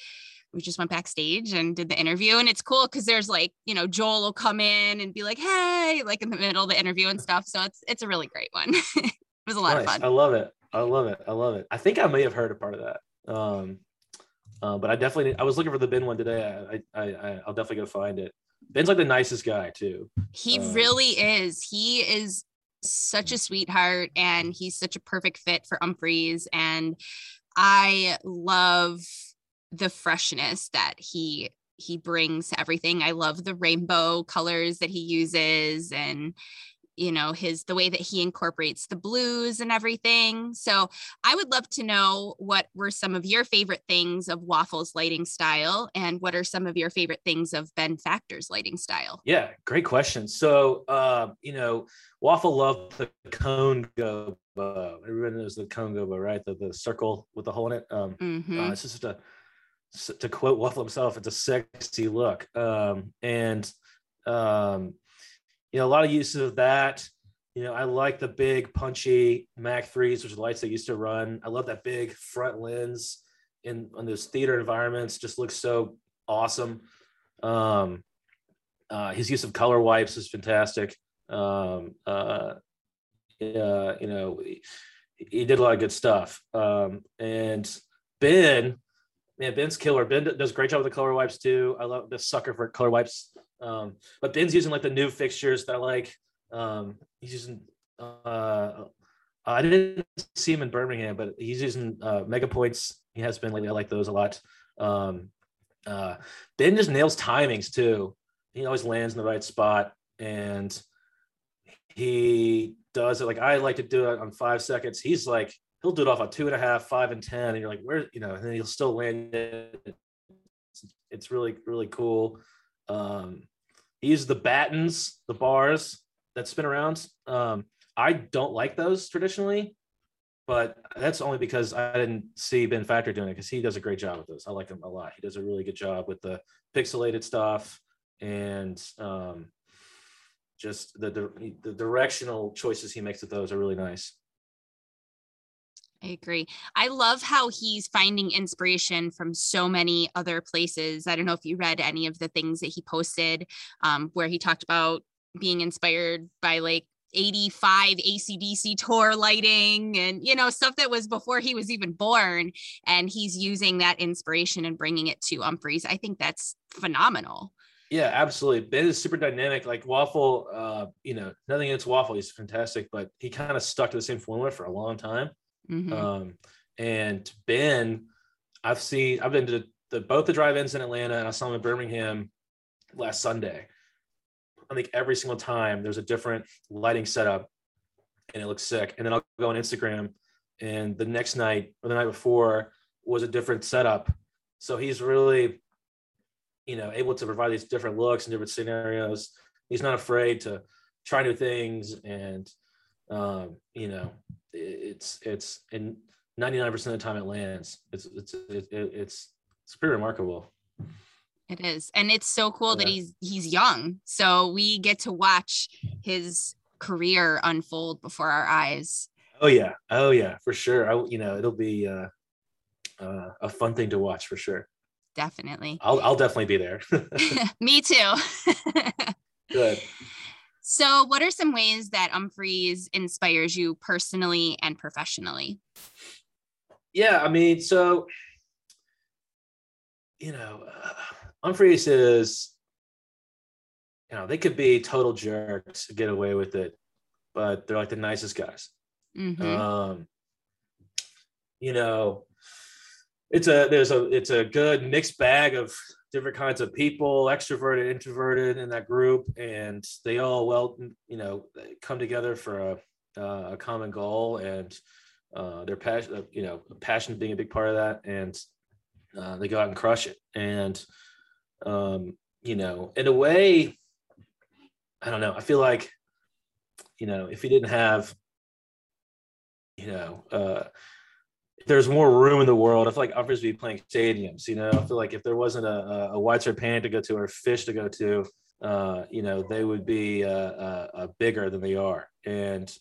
we just went backstage and did the interview and it's cool because there's like you know joel will come in and be like hey like in the middle of the interview and stuff so it's it's a really great one. It was a lot nice. of fun. I love it. I love it. I love it. I think i may have heard a part of that um uh, but i definitely i was looking for the ben one today. I i, I i'll definitely go find it. Ben's like the nicest guy too. He um, really is. He is such a sweetheart and he's such a perfect fit for Umphrey's and I love the freshness that he he brings to everything. I love the rainbow colors that he uses and you know his the way that he incorporates the blues and everything. So i would love to know what were some of your favorite things of Waful's lighting style and what are some of your favorite things of ben factor's lighting style? Yeah great question. So uh, you know Waful loved the cone gobo everyone knows the cone gobo right? The, the circle with the hole in it. Um, mm-hmm. uh, it's just a to quote Waful himself, it's a sexy look. Um, and um, you know, a lot of uses of that. You know, I like the big punchy Mac threes, which are the lights they used to run. I love that big front lens in on those theater environments. Just looks so awesome. Um, uh, his use of color wipes is fantastic. Um, uh, uh, you know, he, he, did a lot of good stuff. Um, and Ben, man, Ben's killer. Ben does a great job with the color wipes too. I love the sucker for color wipes. Um, but Ben's using like the new fixtures that I like. Um, he's using uh, I didn't see him in Birmingham, but he's using uh, MegaPointes. He has been lately. I like those a lot. Um, uh, ben just nails timings too. He always lands in the right spot, and he does it like I like to do it on five seconds. He's like he'll do it off a two and a half, five and ten, and you're like, where you know, and then he'll still land it. It's, really really cool. Um, he uses the battens, the bars that spin around. Um, I don't like those traditionally, but that's only because I didn't see Ben Factor doing it because he does a great job with those. I like him a lot. He does a really good job with the pixelated stuff and um, just the, the the directional choices he makes with those are really nice. I agree. I love how he's finding inspiration from so many other places. I don't know if you read any of the things that he posted um, where he talked about being inspired by like 85 ACDC tour lighting and you know stuff that was before he was even born and he's using that inspiration and bringing it to Umphrey's. I think that's phenomenal. Yeah, absolutely. Ben is super dynamic. Like Waful, uh, you know, nothing against Waful, he's fantastic, but he kind of stuck to the same formula for a long time. Mm-hmm. Um, and Ben, I've seen, I've been to the, both the drive-ins in Atlanta, and I saw him in Birmingham last Sunday. I think every single time there's a different lighting setup, and it looks sick. And then I'll go on Instagram, and the next night or the night before was a different setup. So he's really, you know, able to provide these different looks and different scenarios. He's not afraid to try new things, and um, you know, it's it's and 99% of the time it lands. It's it's it, it's it's pretty remarkable. It is. And it's so cool yeah. that he's he's young. So we get to watch his career unfold before our eyes. Oh yeah. Oh yeah, for sure. I you know, it'll be uh, uh a fun thing to watch for sure. Definitely. I'll I'll definitely be there. Me too. Good. So, what are some ways that Umphrey's inspires you personally and professionally? Yeah, I mean, so you know, uh, Umphrey's is, you know, they could be total jerks, get away with it, but they're like the nicest guys. Mm-hmm. Um, you know, it's a there's a it's a good mixed bag of different kinds of people, extroverted, introverted in that group, and they all well, you know, come together for a, uh, a common goal, and uh, their passion, uh, you know, passion being a big part of that, and uh, they go out and crush it, and um, you know, in a way, I don't know. I feel like, you know, if you didn't have, you know, uh, there's more room in the world. I feel like Umphrey's be playing stadiums. You know, I feel like if there wasn't a, a White Pan to go to or a Phish to go to, uh, you know, they would be uh, uh, uh, bigger than they are. And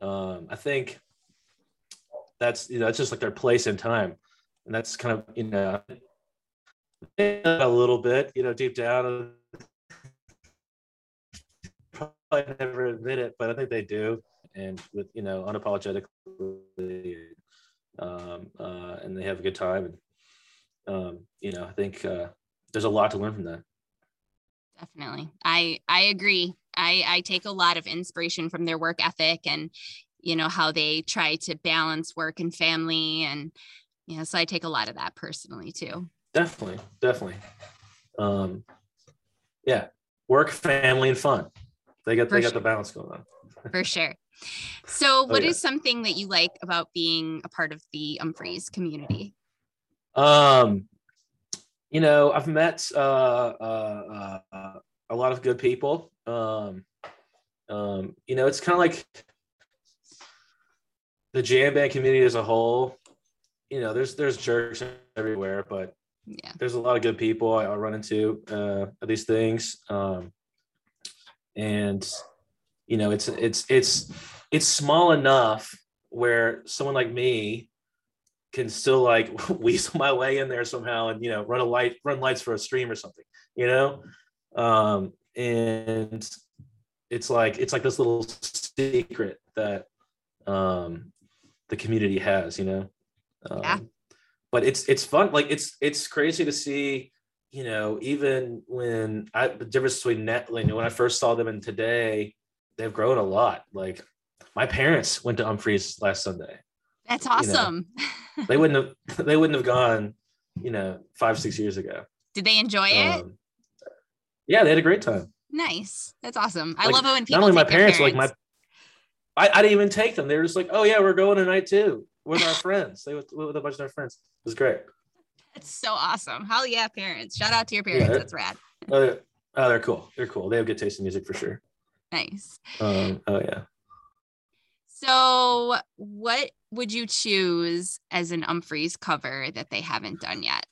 um, I think that's you know it's just like their place in time, and that's kind of you know a little bit you know deep down. Probably never admit it, but I think they do, and with you know unapologetically um, uh, and they have a good time. And um, you know, I think uh, there's a lot to learn from that. Definitely, I I agree. I I take a lot of inspiration from their work ethic and you know how they try to balance work and family and you know so I take a lot of that personally too. Definitely, definitely. Um, yeah, work, family, and fun. They got For they got the balance going on. For sure. So, oh, what oh, yeah. is something that you like about being a part of the Umphrey's community? Um, you know, I've met uh, uh, uh, a lot of good people. Um, um, you know, it's kind of like the jam band community as a whole. You know, there's there's jerks everywhere, but yeah, there's a lot of good people I, I run into uh, these things. Um, and you know it's it's it's it's small enough where someone like me can still like weasel my way in there somehow and you know run a light run lights for a stream or something you know? Um and it's like it's like this little secret that um the community has you know? Um, yeah. but it's it's fun. Like it's it's crazy to see you know even when i the difference between net you know, when i first saw them and today they've grown a lot. Like my parents went to Umphrey's last Sunday. That's know, awesome. They wouldn't have they wouldn't have gone, you know, five six years ago. Did they enjoy it? Um, yeah, they had a great time. nice. That's awesome. I Like, love it when people Not only my their parents, like my. I, I didn't even take them. They were just like, "Oh yeah, we're going tonight too with our friends." They went with a bunch of their friends. It was great. That's so awesome. Hell yeah, parents. Shout out to your parents. they're- That's rad. Oh, they're, oh, they're cool. They're cool. They have good taste in music for sure. Nice. Um, oh yeah. So, what would you choose as an Umphreys cover that they haven't done yet?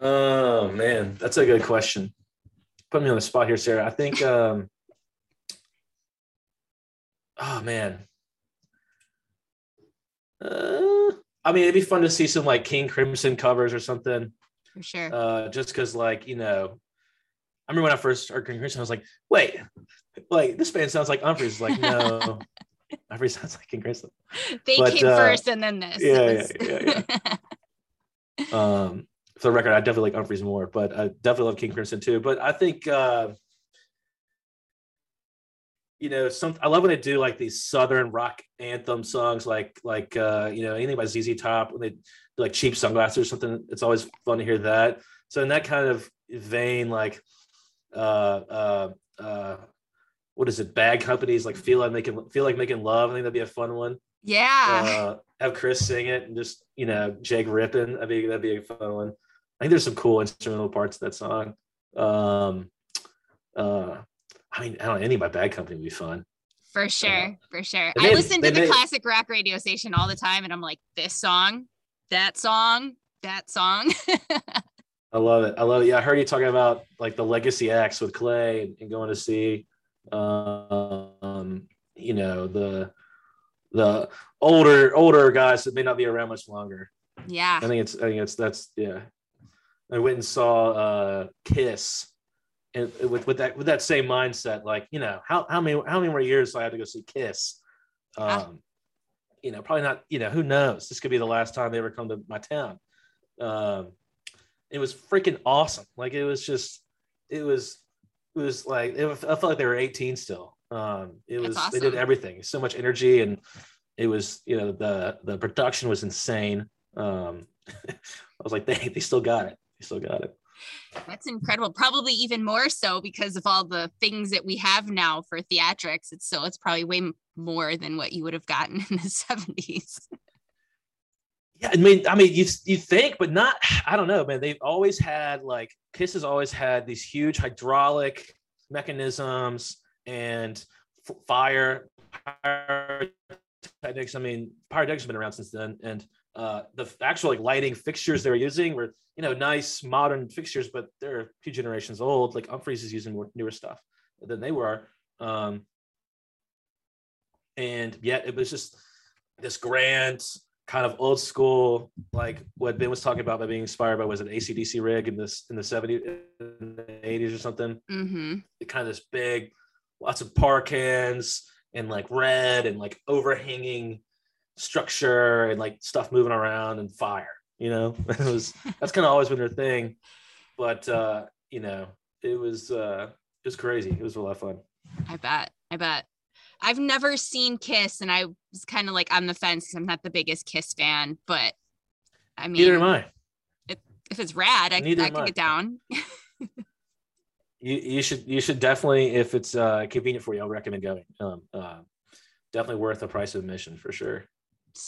Oh man, that's a good question. Put me on the spot here, Sarah. I think um oh man. Uh, I mean it'd be fun to see some like King Crimson covers or something. For sure. Uh just because like, you know, I remember when I first heard King Crimson, I was like, wait, like this band sounds like Umphrey's. Like, no, Umphrey's sounds like King Crimson. they but, came uh, first and then this. It yeah, was- Um, for the record, I definitely like Umphrey's more, but I definitely love King Crimson too. But I think uh, you know, some I love when they do like these southern rock anthem songs, like like uh, you know anything by ZZ Top when they do like cheap sunglasses or something. It's always fun to hear that. So in that kind of vein, like uh, uh, uh, what is it? Bad Company's like feel like making feel like making love. I think that'd be a fun one yeah. uh, have Chris sing it and just you know Jake ripping. That'd be that'd be a fun one. I think there's some cool instrumental parts of that song. Um, uh, I mean, I don't know, any by Bad Company would be fun. for sure. For sure. and I they- listen to the made- classic rock radio station all the time and I'm like, this song, that song, that song. I love it. I love it. Yeah, I heard you talking about like the Legacy Acts with Clay and, going to see, um, you know, the the older older guys that may not be around much longer. yeah. I think it's I think it's that's yeah. I went and saw uh Kiss and with, with that with that same mindset, like, you know, how how many how many more years do I have to go see Kiss? Um, Ah. you know, probably not, you know, who knows? This could be the last time they ever come to my town. Um it was freaking awesome. Like it was just it was it was like it, I felt like they were 18 still. Um it was they did everything, so much energy and it was, you know, the the production was insane. Um I was like, they they still got it. They still got it. That's incredible. Probably even more so because of all the things that we have now for theatrics. It's so it's probably way more than what you would have gotten in the 70s. Yeah, I mean, I mean, you you think, but not. I don't know, man. They've always had like Kiss has always had these huge hydraulic mechanisms and f- fire pyrotechnics. I mean, pyrotechnics have been around since then, and uh, the actual like lighting fixtures they were using were you know nice modern fixtures, but they're a few generations old. Like Umphrey's is using more newer stuff than they were, um, and yet it was just this grand kind of old school, like what Ben was talking about by being inspired by was an ACDC rig in this in the 70s, in the 80s or something. Mm-hmm. Kind of this big, lots of par cans and like red and like overhanging structure and like stuff moving around and fire. You know, it was that's kind of always been their thing. But uh, you know, it was uh it was crazy. It was a lot of fun. I bet. I bet. I've never seen Kiss, and I was kind of like on the fence because I'm not the biggest Kiss fan. But I mean, Neither am I. if it's rad, I, Neither I could I. get down. you, you should you should definitely if it's uh convenient for you i'll recommend going um uh, definitely worth the price of admission for sure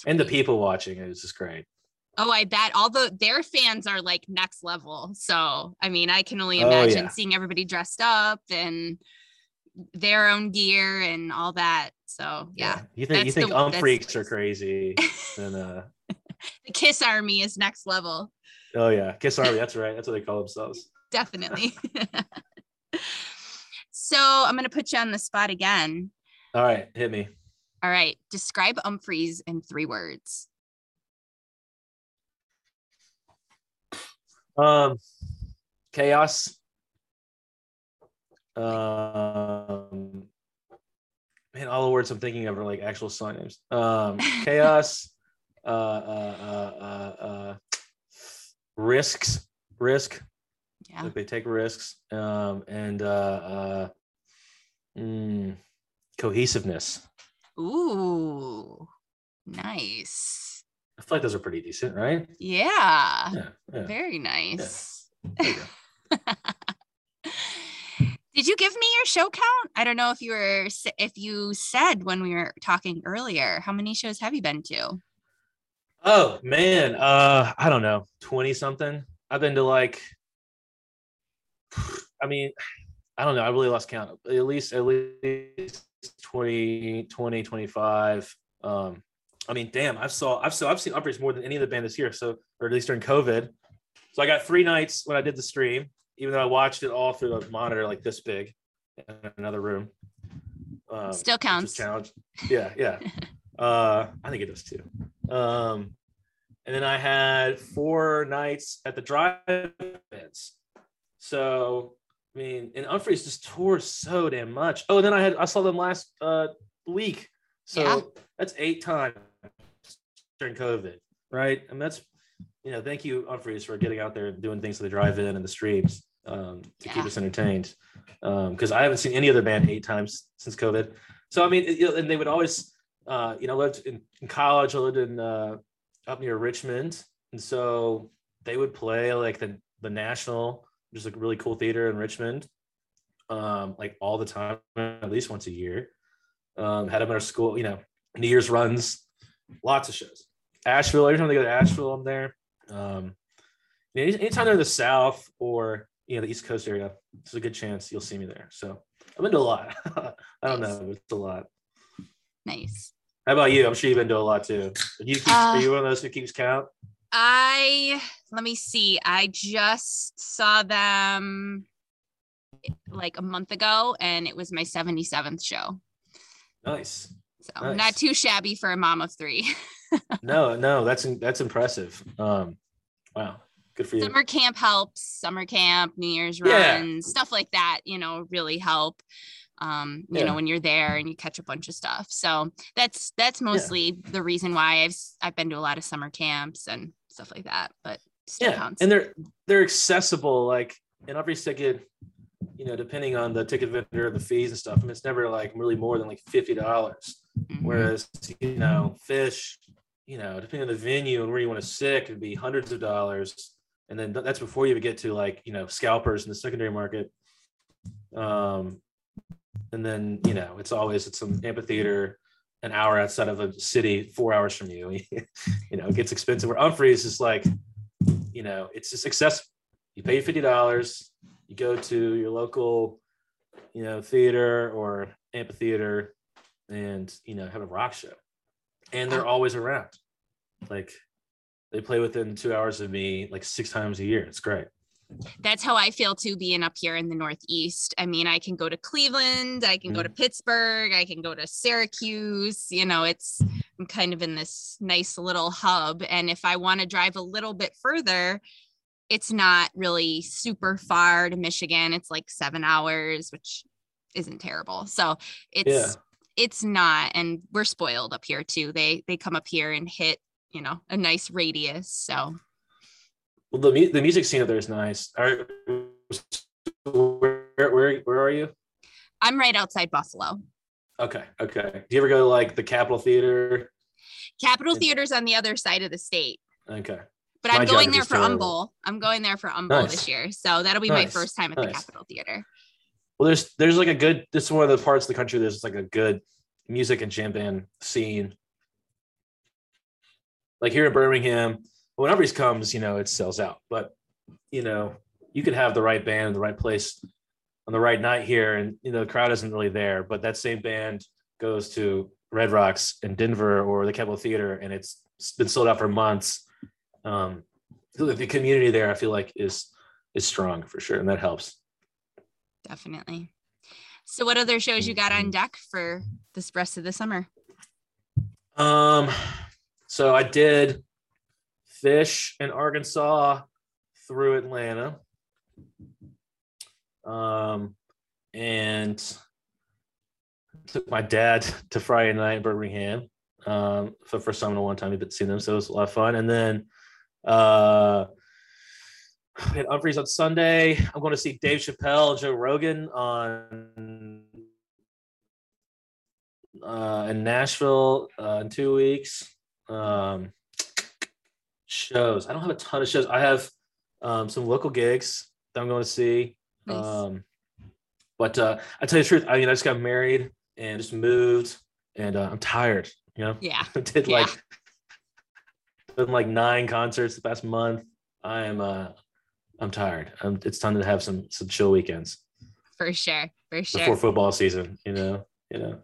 and the people watching it is just great Oh, I bet all the their fans are like next level. So I mean, I can only Oh, imagine yeah. seeing everybody dressed up and their own gear and all that. So yeah, you think you think the- um freaks are crazy and uh the Kiss Army is next level, oh yeah kiss army that's right that's what they call themselves definitely. so I'm gonna put you on the spot again. all right hit me All right, describe Umphreys in three words. um chaos um man all the words i'm thinking of are like actual song names um chaos uh uh uh uh, uh risks risk Yeah, like they take risks um and uh uh Mm, cohesiveness. Ooh, nice. I feel like those are pretty decent, right? Yeah, Yeah. yeah. very nice. There you go. Did you give me your show count? I don't know if you were if you said when we were talking earlier. How many shows have you been to? Oh man, uh, I don't know, twenty something. I've been to like, I mean, I don't know. I really lost count. At least, at least 20, 20, 25. Um, I mean, damn, I've saw, I've saw, I've seen Umphreys more than any of the band this year. So, or at least during COVID. So I got three nights when I did the stream, even though I watched it all through the monitor like this big in another room. Um, Still counts. Challenge. Yeah, yeah. uh, I think it does too. Um, and then I had four nights at the drive-ins. So I mean, and Umphrey's just tours so damn much. Oh, and then I had I saw them last uh week. So Yeah. that's eight times during COVID, right? And that's you know, thank you, Umphrey's, for getting out there and doing things to the drive-in and the streams um, to keep us entertained. Because I haven't seen any other band eight times since COVID. So I mean, it- you know, and they would always, uh, you know, lived in, in college. I lived in uh, up near Richmond, and so they would play like the the National, which is a really cool theater in Richmond, um, like all the time, at least once a year. Um, had them at our school, you know, New Year's runs, lots of shows. Asheville, every time they go to Asheville, I'm there. Um, you know, anytime they're in the South or you know the East Coast area, there's a good chance you'll see me there. So I've been to a lot. I don't know, it's a lot. Nice. How about you? I'm sure you've been to a lot too. You keep, Uh, are you one of those who keeps count? I let me see. I just saw them like a month ago and it was my 77th show. Nice. So Nice. not too shabby for a mom of three. No, no, that's that's impressive. Um, wow, good for you. Summer camp helps, summer camp, New Year's Yeah. runs, stuff like that, you know, really help. Um, you Yeah. know, when you're there and you catch a bunch of stuff. So that's that's mostly the reason why I've I've been to a lot of summer camps and stuff like that. But still yeah, counts. and they're they're accessible. Like, and every ticket, you know, depending on the ticket vendor, the fees and stuff. I mean, it's never like really more than like fifty dollars. Mhm. Whereas, you know, Phish, you know, depending on the venue and where you want to sit, it could be hundreds of dollars. And then that's before you get to like, you know, scalpers in the secondary market. Um, and then, you know, it's always at some amphitheater an hour outside of a city, four hours from you. you know, it gets expensive. Where Umphrey's is like, you know, it's a success. You pay fifty dollars, you go to your local, you know, theater or amphitheater, and you know, have a rock show. And they're oh. always around. Like they play within two hours of me like six times a year. It's great. that's how I feel too being up here in the Northeast. I mean, I can go to Cleveland, I can go to mm-hmm. Pittsburgh, I can go to Syracuse. You know, it's I'm kind of in this nice little hub. And if I want to drive a little bit further, it's not really super far to Michigan. It's like seven hours, which isn't terrible. So it's Yeah. It's not, and we're spoiled up here too. They they come up here and hit, you know, a nice radius. So Well, the mu- the music scene up there is nice. Are, where, where where are you? I'm right outside Buffalo. Okay, okay. Do you ever go to like the Capitol Theater? Capitol Theater's on the other side of the state, Okay. but My I'm going there for terrible. I'm going there for Umbel Nice. this year, so that'll be my first time at the. Capitol Theater. Well, there's there's like a good. This is one of the parts of the country. There's like a good music and jam band scene. Like here in Birmingham, when Umphrey's comes, you know it sells out. But you know you could have the right band in the right place on the right night here, and you know the crowd isn't really there. But that same band goes to Red Rocks in Denver or the Capitol Theater, and it's been sold out for months. Um, the community there, I feel like, is is strong for sure, and that helps. Definitely. So, what other shows you got on deck for this rest of the summer? Um, so I did Phish in Arkansas through Atlanta. Um, and took my dad to Friday night in Birmingham. Um, for the first time in a long time, we've seeing them, so it was a lot of fun. And then uh we had Umphrey's on Sunday. I'm going to see Dave Chappelle Joe Rogan on uh, in Nashville uh, in two weeks. Um, shows. I don't have a ton of shows. I have um, some local gigs that I'm going to see. Nice. Um, but uh, I tell you the truth. I mean, I just got married and just moved, and uh, I'm tired. You know, Yeah. I did Yeah. like done like nine concerts the past month. I am uh, I'm tired. Um, it's time to have some some chill weekends For sure. For sure. before football season. You know, you know.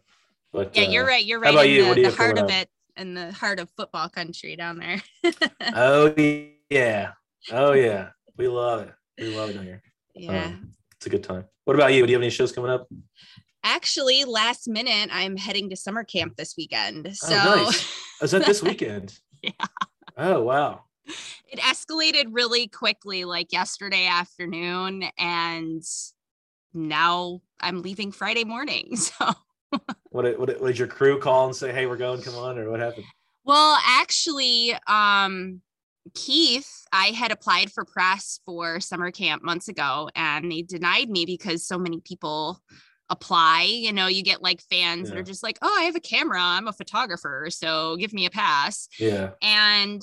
But yeah, uh, you're right. You're right. how about in you? What the, you the heart of it in the heart of football country down there. Oh yeah, oh yeah. We love it. We love it down here. yeah. Um, it's a good time. What about you? Do you have any shows coming up? Actually, last minute, I'm heading to summer camp this weekend. So Oh, nice. Is that this weekend? Yeah. Oh wow. It escalated really quickly, like yesterday afternoon. And now I'm leaving Friday morning. So, What did, what did, what did your crew call and say? Hey, we're going. Come on, or what happened? well, actually, um, Keith, I had applied for press for summer camp months ago and they denied me because so many people apply. You know, you get like fans that are just like, oh, I have a camera, I'm a photographer, so give me a pass. Yeah. And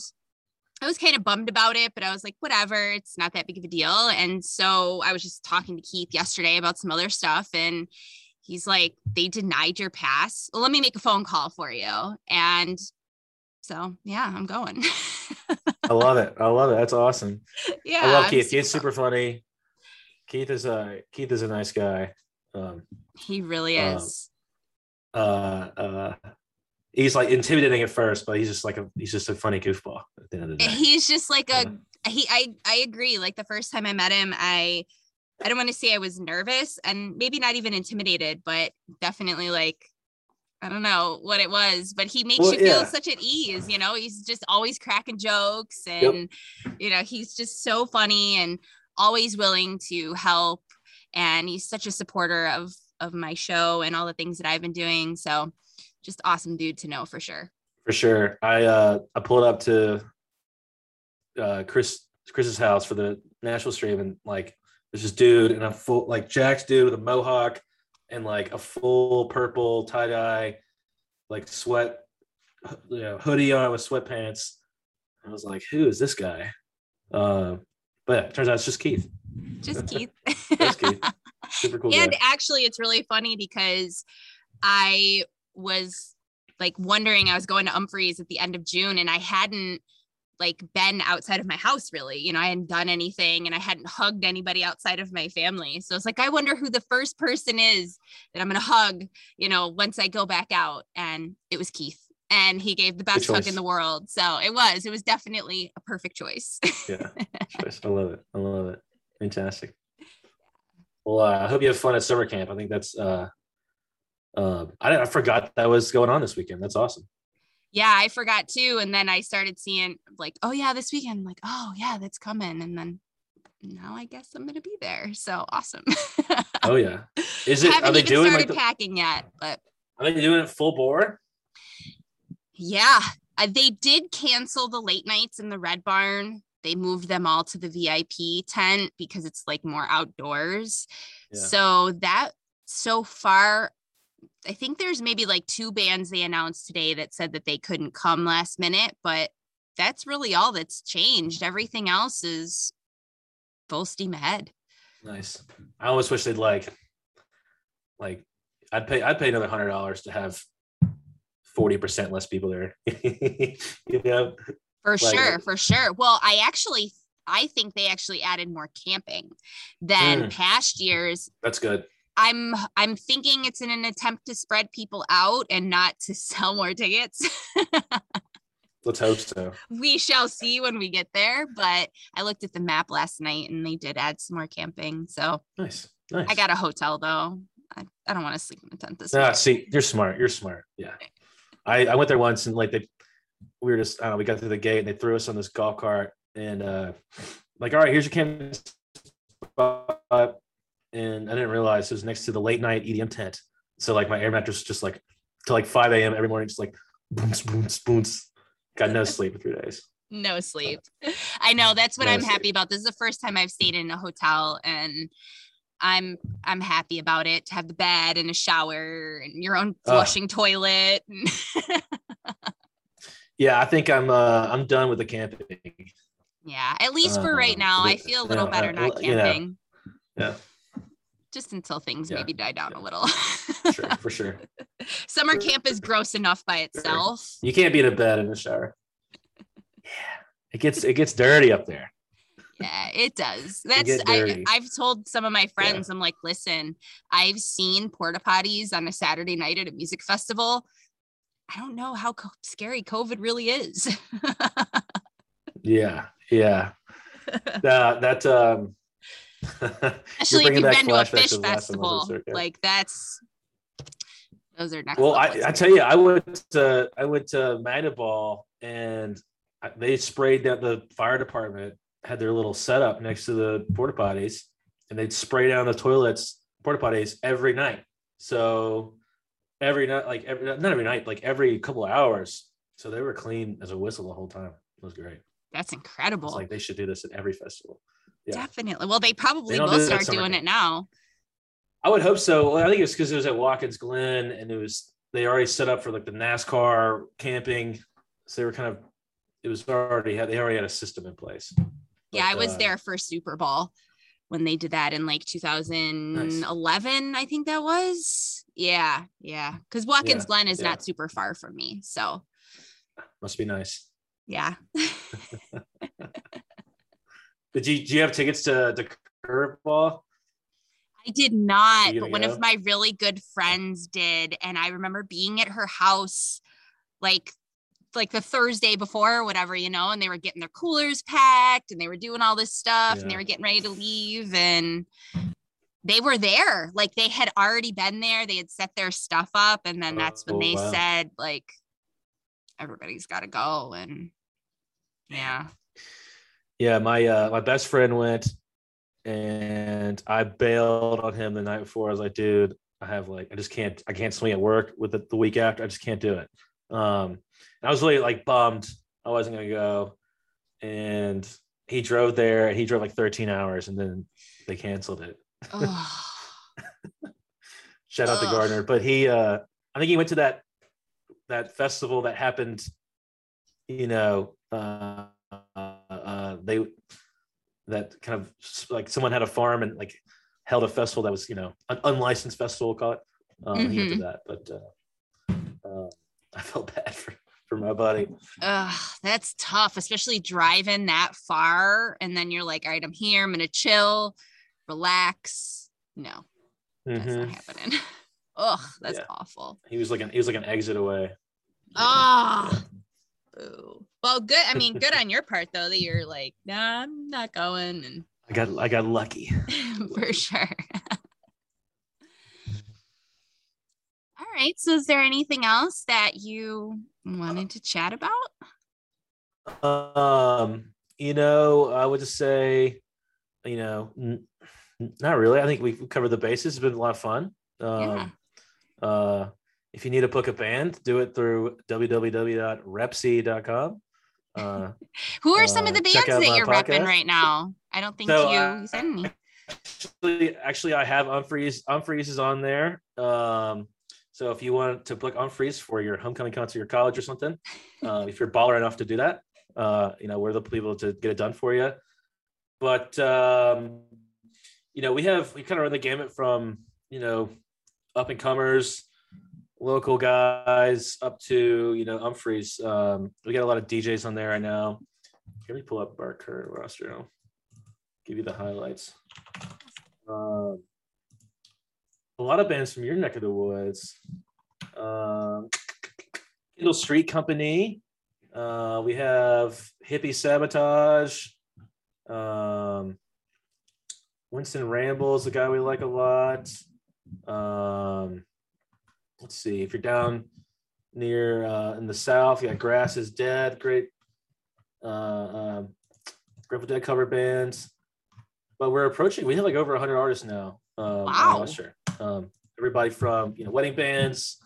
I was kind of bummed about it, but I was like, whatever, it's not that big of a deal. And so I was just talking to Keith yesterday about some other stuff. And he's like, they denied your pass. Well, let me make a phone call for you. And so, yeah, I'm going. I love it. I love it. That's awesome. yeah. I love Keith. Keith's super- super funny. Keith is a Keith is a nice guy. Um, He really Um, is. uh, uh, he's like intimidating at first, but he's just like a he's just a funny goofball at the end of the day. He's just like a Yeah. he I I agree. Like the first time I met him, I I don't want to say I was nervous and maybe not even intimidated, but definitely like I don't know what it was, but he makes Well, you feel yeah. such at ease, you know. He's just always cracking jokes and you know, he's just so funny and always willing to help and he's such a supporter of of my show and all the things that I've been doing. So just awesome dude to know for sure. For sure. I uh I pulled up to uh Chris Chris's house for the Nashville stream and like there's this dude and a full like Jack's dude with a mohawk and like a full purple tie-dye like sweat you know hoodie on with sweatpants. I was like, who is this guy? Uh but yeah, turns out it's just Keith. Just Keith. That's Keith. Super cool and guy. actually it's really funny because i was like wondering i was going to umphreys at the end of june and i hadn't like been outside of my house really you know i hadn't done anything and i hadn't hugged anybody outside of my family so it's like i wonder who the first person is that i'm going to hug you know once i go back out and it was keith and he gave the best hug in the world so it was it was definitely a perfect choice Yeah. choice. I love it. I love it. Fantastic. Well, uh, I hope you have fun at summer camp. I think that's uh uh, I, I forgot that was going on this weekend. That's awesome. yeah, I forgot too. And then I started seeing like, oh yeah, this weekend, like, oh yeah, that's coming. And then now I guess I'm gonna be there. So awesome. Oh yeah. Is it? Are they even doing started like the, packing yet, but Are they doing it full bore? yeah, uh, they did cancel the late nights in the Red Barn. They moved them all to the VIP tent because it's like more outdoors. Yeah. So that so far, I think there's maybe like two bands they announced today that said that they couldn't come last minute, but that's really all that's changed. Everything else is full steam ahead. Nice. I almost wish they'd like, like, I'd pay. I'd pay another hundred dollars to have forty percent less people there. you know? For Like, sure, for sure. Well, I actually I think they actually added more camping than Mm. past years. That's good. I'm I'm thinking it's in an attempt to spread people out and not to sell more tickets. Let's hope so. we shall see when we get there, but I looked at the map last night and they did add some more camping. So Nice. Nice. I got a hotel though. I, I don't want to sleep in a tent this Ah, week. see, you're smart. You're smart. Yeah. I, I went there once and like they we were just I don't know, we got through the gate and they threw us on this golf cart and uh like, all right, here's your camp spot. And I didn't realize it was next to the late night EDM tent. So like my air mattress just like till like 5 a.m. every morning, just like boons, boons, boons. Got no sleep for three days. no sleep. I know that's what No I'm sleep. happy about. This is the first time I've stayed in a hotel and I'm I'm happy about it to have the bed and a shower and your own flushing uh, toilet. yeah, I think I'm uh I'm done with the camping. Yeah, at least for right uh, now, I feel a little better not camping. Yeah. Just until things yeah. maybe die down a little. sure, for sure. Summer camp is gross enough by itself. You can't be in a bed in the shower. Yeah, it gets it gets dirty up there. Yeah, it does. That's I, I've told some of my friends, yeah. I'm like, listen, I've seen porta potties on a Saturday night at a music festival. I don't know how co- scary COVID really is. yeah, yeah. that that um especially if you've been to a Phish festival, like that's those are next. Well, I, I tell you, I went to I went to Magnaball and they sprayed that the fire department had their little setup next to the porta potties, and they'd spray down the toilets, porta potties every night. So every night, like every not every night, like every couple of hours. So they were clean as a whistle the whole time. It was great. That's incredible. like they should do this at every festival. Yeah. Definitely. Well, they probably they will do start doing it now. I would hope so. Well, I think it's because it was at Watkins Glen and it was they already set up for like the NASCAR camping. So they were kind of it was already had they already had a system in place. Yeah, but, I was uh, there for Superball when they did that in like 2011, nice. I think that was. Yeah, yeah. Because Watkins yeah, Glen is yeah. not super far from me. So must be nice. Yeah. did you do you have tickets to the Curveball? I did not, but one go? of my really good friends did. And I remember being at her house like like the Thursday before or whatever, you know, and they were getting their coolers packed and they were doing all this stuff yeah. and they were getting ready to leave and they were there. Like they had already been there. They had set their stuff up. And then that's when oh, they wow. said, like, everybody's got to go. And yeah. Yeah. My, uh, my best friend went and I bailed on him the night before. I was like, dude, I have like, I just can't, I can't swing at work with it the week after. I just can't do it. Um, I was really like bummed I wasn't gonna go, and he drove there and he drove like 13 hours and then they canceled it. Oh. Shout out to Gardner, but he uh I think he went to that that festival that happened, you know, uh, uh they that kind of like someone had a farm and like held a festival that was you know an unlicensed festival, we'll call it. Um, mm-hmm. He went to that, but uh, uh, I felt bad for for my buddy. Ugh, that's tough, especially driving that far. And then you're like, all right, I'm here. I'm gonna chill, relax. No, mm-hmm. that's not mm-hmm. happening. Ugh, that's yeah. awful. He was like an he was like an exit away. Oh, yeah. Boo. Well, good. I mean, good on your part though that you're like, nah, I'm not going. And I got I got lucky. for sure. All right. So, is there anything else that you wanted to chat about? Um, you know, I would just say, you know, n- not really. I think we've covered the bases. It's been a lot of fun. Um, yeah. uh, if you need to book a band, do it through www.repsy.com. Uh, Who are some uh, of the bands that you're podcast. repping right now? I don't think so, you uh, any. Actually, actually, I have Umphrey's. Umphrey's is on there. Um, so if you want to book Umphrey's for your homecoming concert, your college or something, uh, if you're baller enough to do that, uh, you know we're the people to get it done for you. But um, you know we have we kind of run the gamut from you know up and comers, local guys up to you know Umphrey's. Um, we got a lot of DJs on there right now. Let me pull up our current roster. I'll give you the highlights. Um, a lot of bands from your neck of the woods. Um, Kindle Street Company. Uh, we have Hippie Sabotage. Um, Winston Rambles, the guy we like a lot. Um, let's see if you're down near uh, in the south, you got Grass is Dead, great uh, um, Grateful Dead cover bands. But we're approaching. We have like over 100 artists now. Um, wow. Sure. Um, everybody from you know wedding bands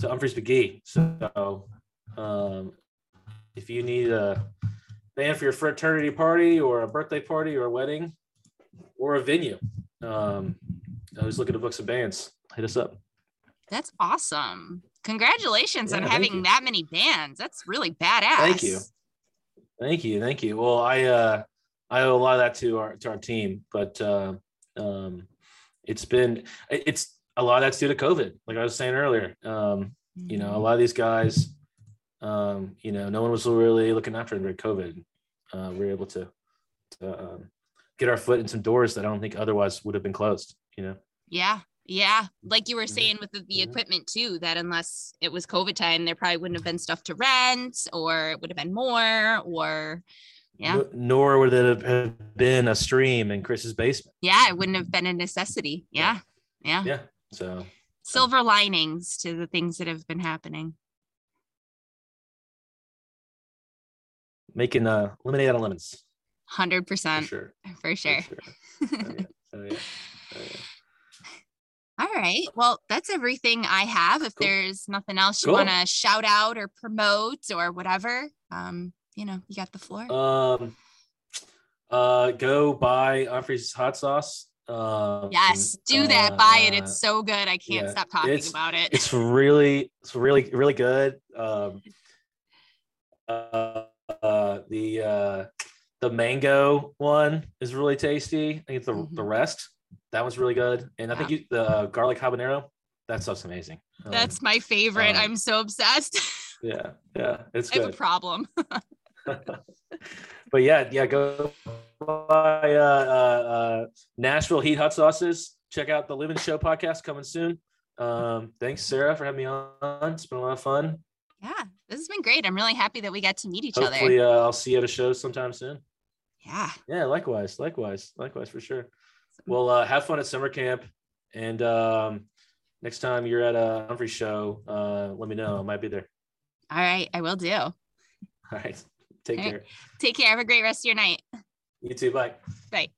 to Umphrey's McGee. So um, if you need a band for your fraternity party or a birthday party or a wedding or a venue, um, I was looking to book some bands. Hit us up. That's awesome. Congratulations on Yeah, thank having you. that many bands. That's really badass. Thank you. Thank you, thank you. Well, I uh, I owe a lot of that to our to our team, but uh, um, it's been it's a lot of that's due to COVID. Like I was saying earlier, um, you know, a Mm-hmm. lot of these guys, um, you know, no one was really looking after them during COVID. Uh, we were able to, to um, get our foot in some doors that I don't think otherwise would have been closed. You know. Yeah. Yeah. Like you were Mhm. saying with the, the Mhm. equipment too, that unless it was COVID time, there probably wouldn't have been stuff to rent or it would have been more or yeah. Nor would it have been a stream in Chris's basement. Yeah. It wouldn't have been a necessity. Yeah. Yeah. Yeah. So Silver linings to the things that have been happening. making uh, lemonade out of lemons Hundred for percent sure. for for sure. sure. Oh, yeah. Oh, yeah. Oh, yeah. All right. Well, that's everything I have. If Cool. there's nothing else you Cool. want to shout out or promote or whatever, um, you know, you got the floor. Um, uh, go buy Umphrey's hot sauce. Um, yes, do that. Buy it. uh, It's so good. I can't yeah, stop talking about it. it's really, it's really, really good. Um, uh, uh, the uh, the mango one is really tasty. I think it's the the Mhm. rest. That one's really good, and I think you, the uh, garlic habanero. That stuff's amazing. Um, That's my favorite. um, I'm so obsessed. yeah, yeah, it's good. I have a problem. but yeah, yeah, go buy uh, uh, uh, Nashville Heat Hot Sauces. Check out the Living Show podcast coming soon. Um, thanks, Sarah, for having me on. It's been a lot of fun. yeah, this has been great. I'm really happy that we got to meet each Hopefully, other. uh, I'll see you at a show sometime soon. Yeah. Yeah, likewise, likewise, likewise for sure. Well, uh, have fun at summer camp, and um, next time you're at a Umphrey show, uh, let me know. I might be there. All right. I will do. All right, take All right. care. Take care. Have a great rest of your night. You too. Bye. Bye.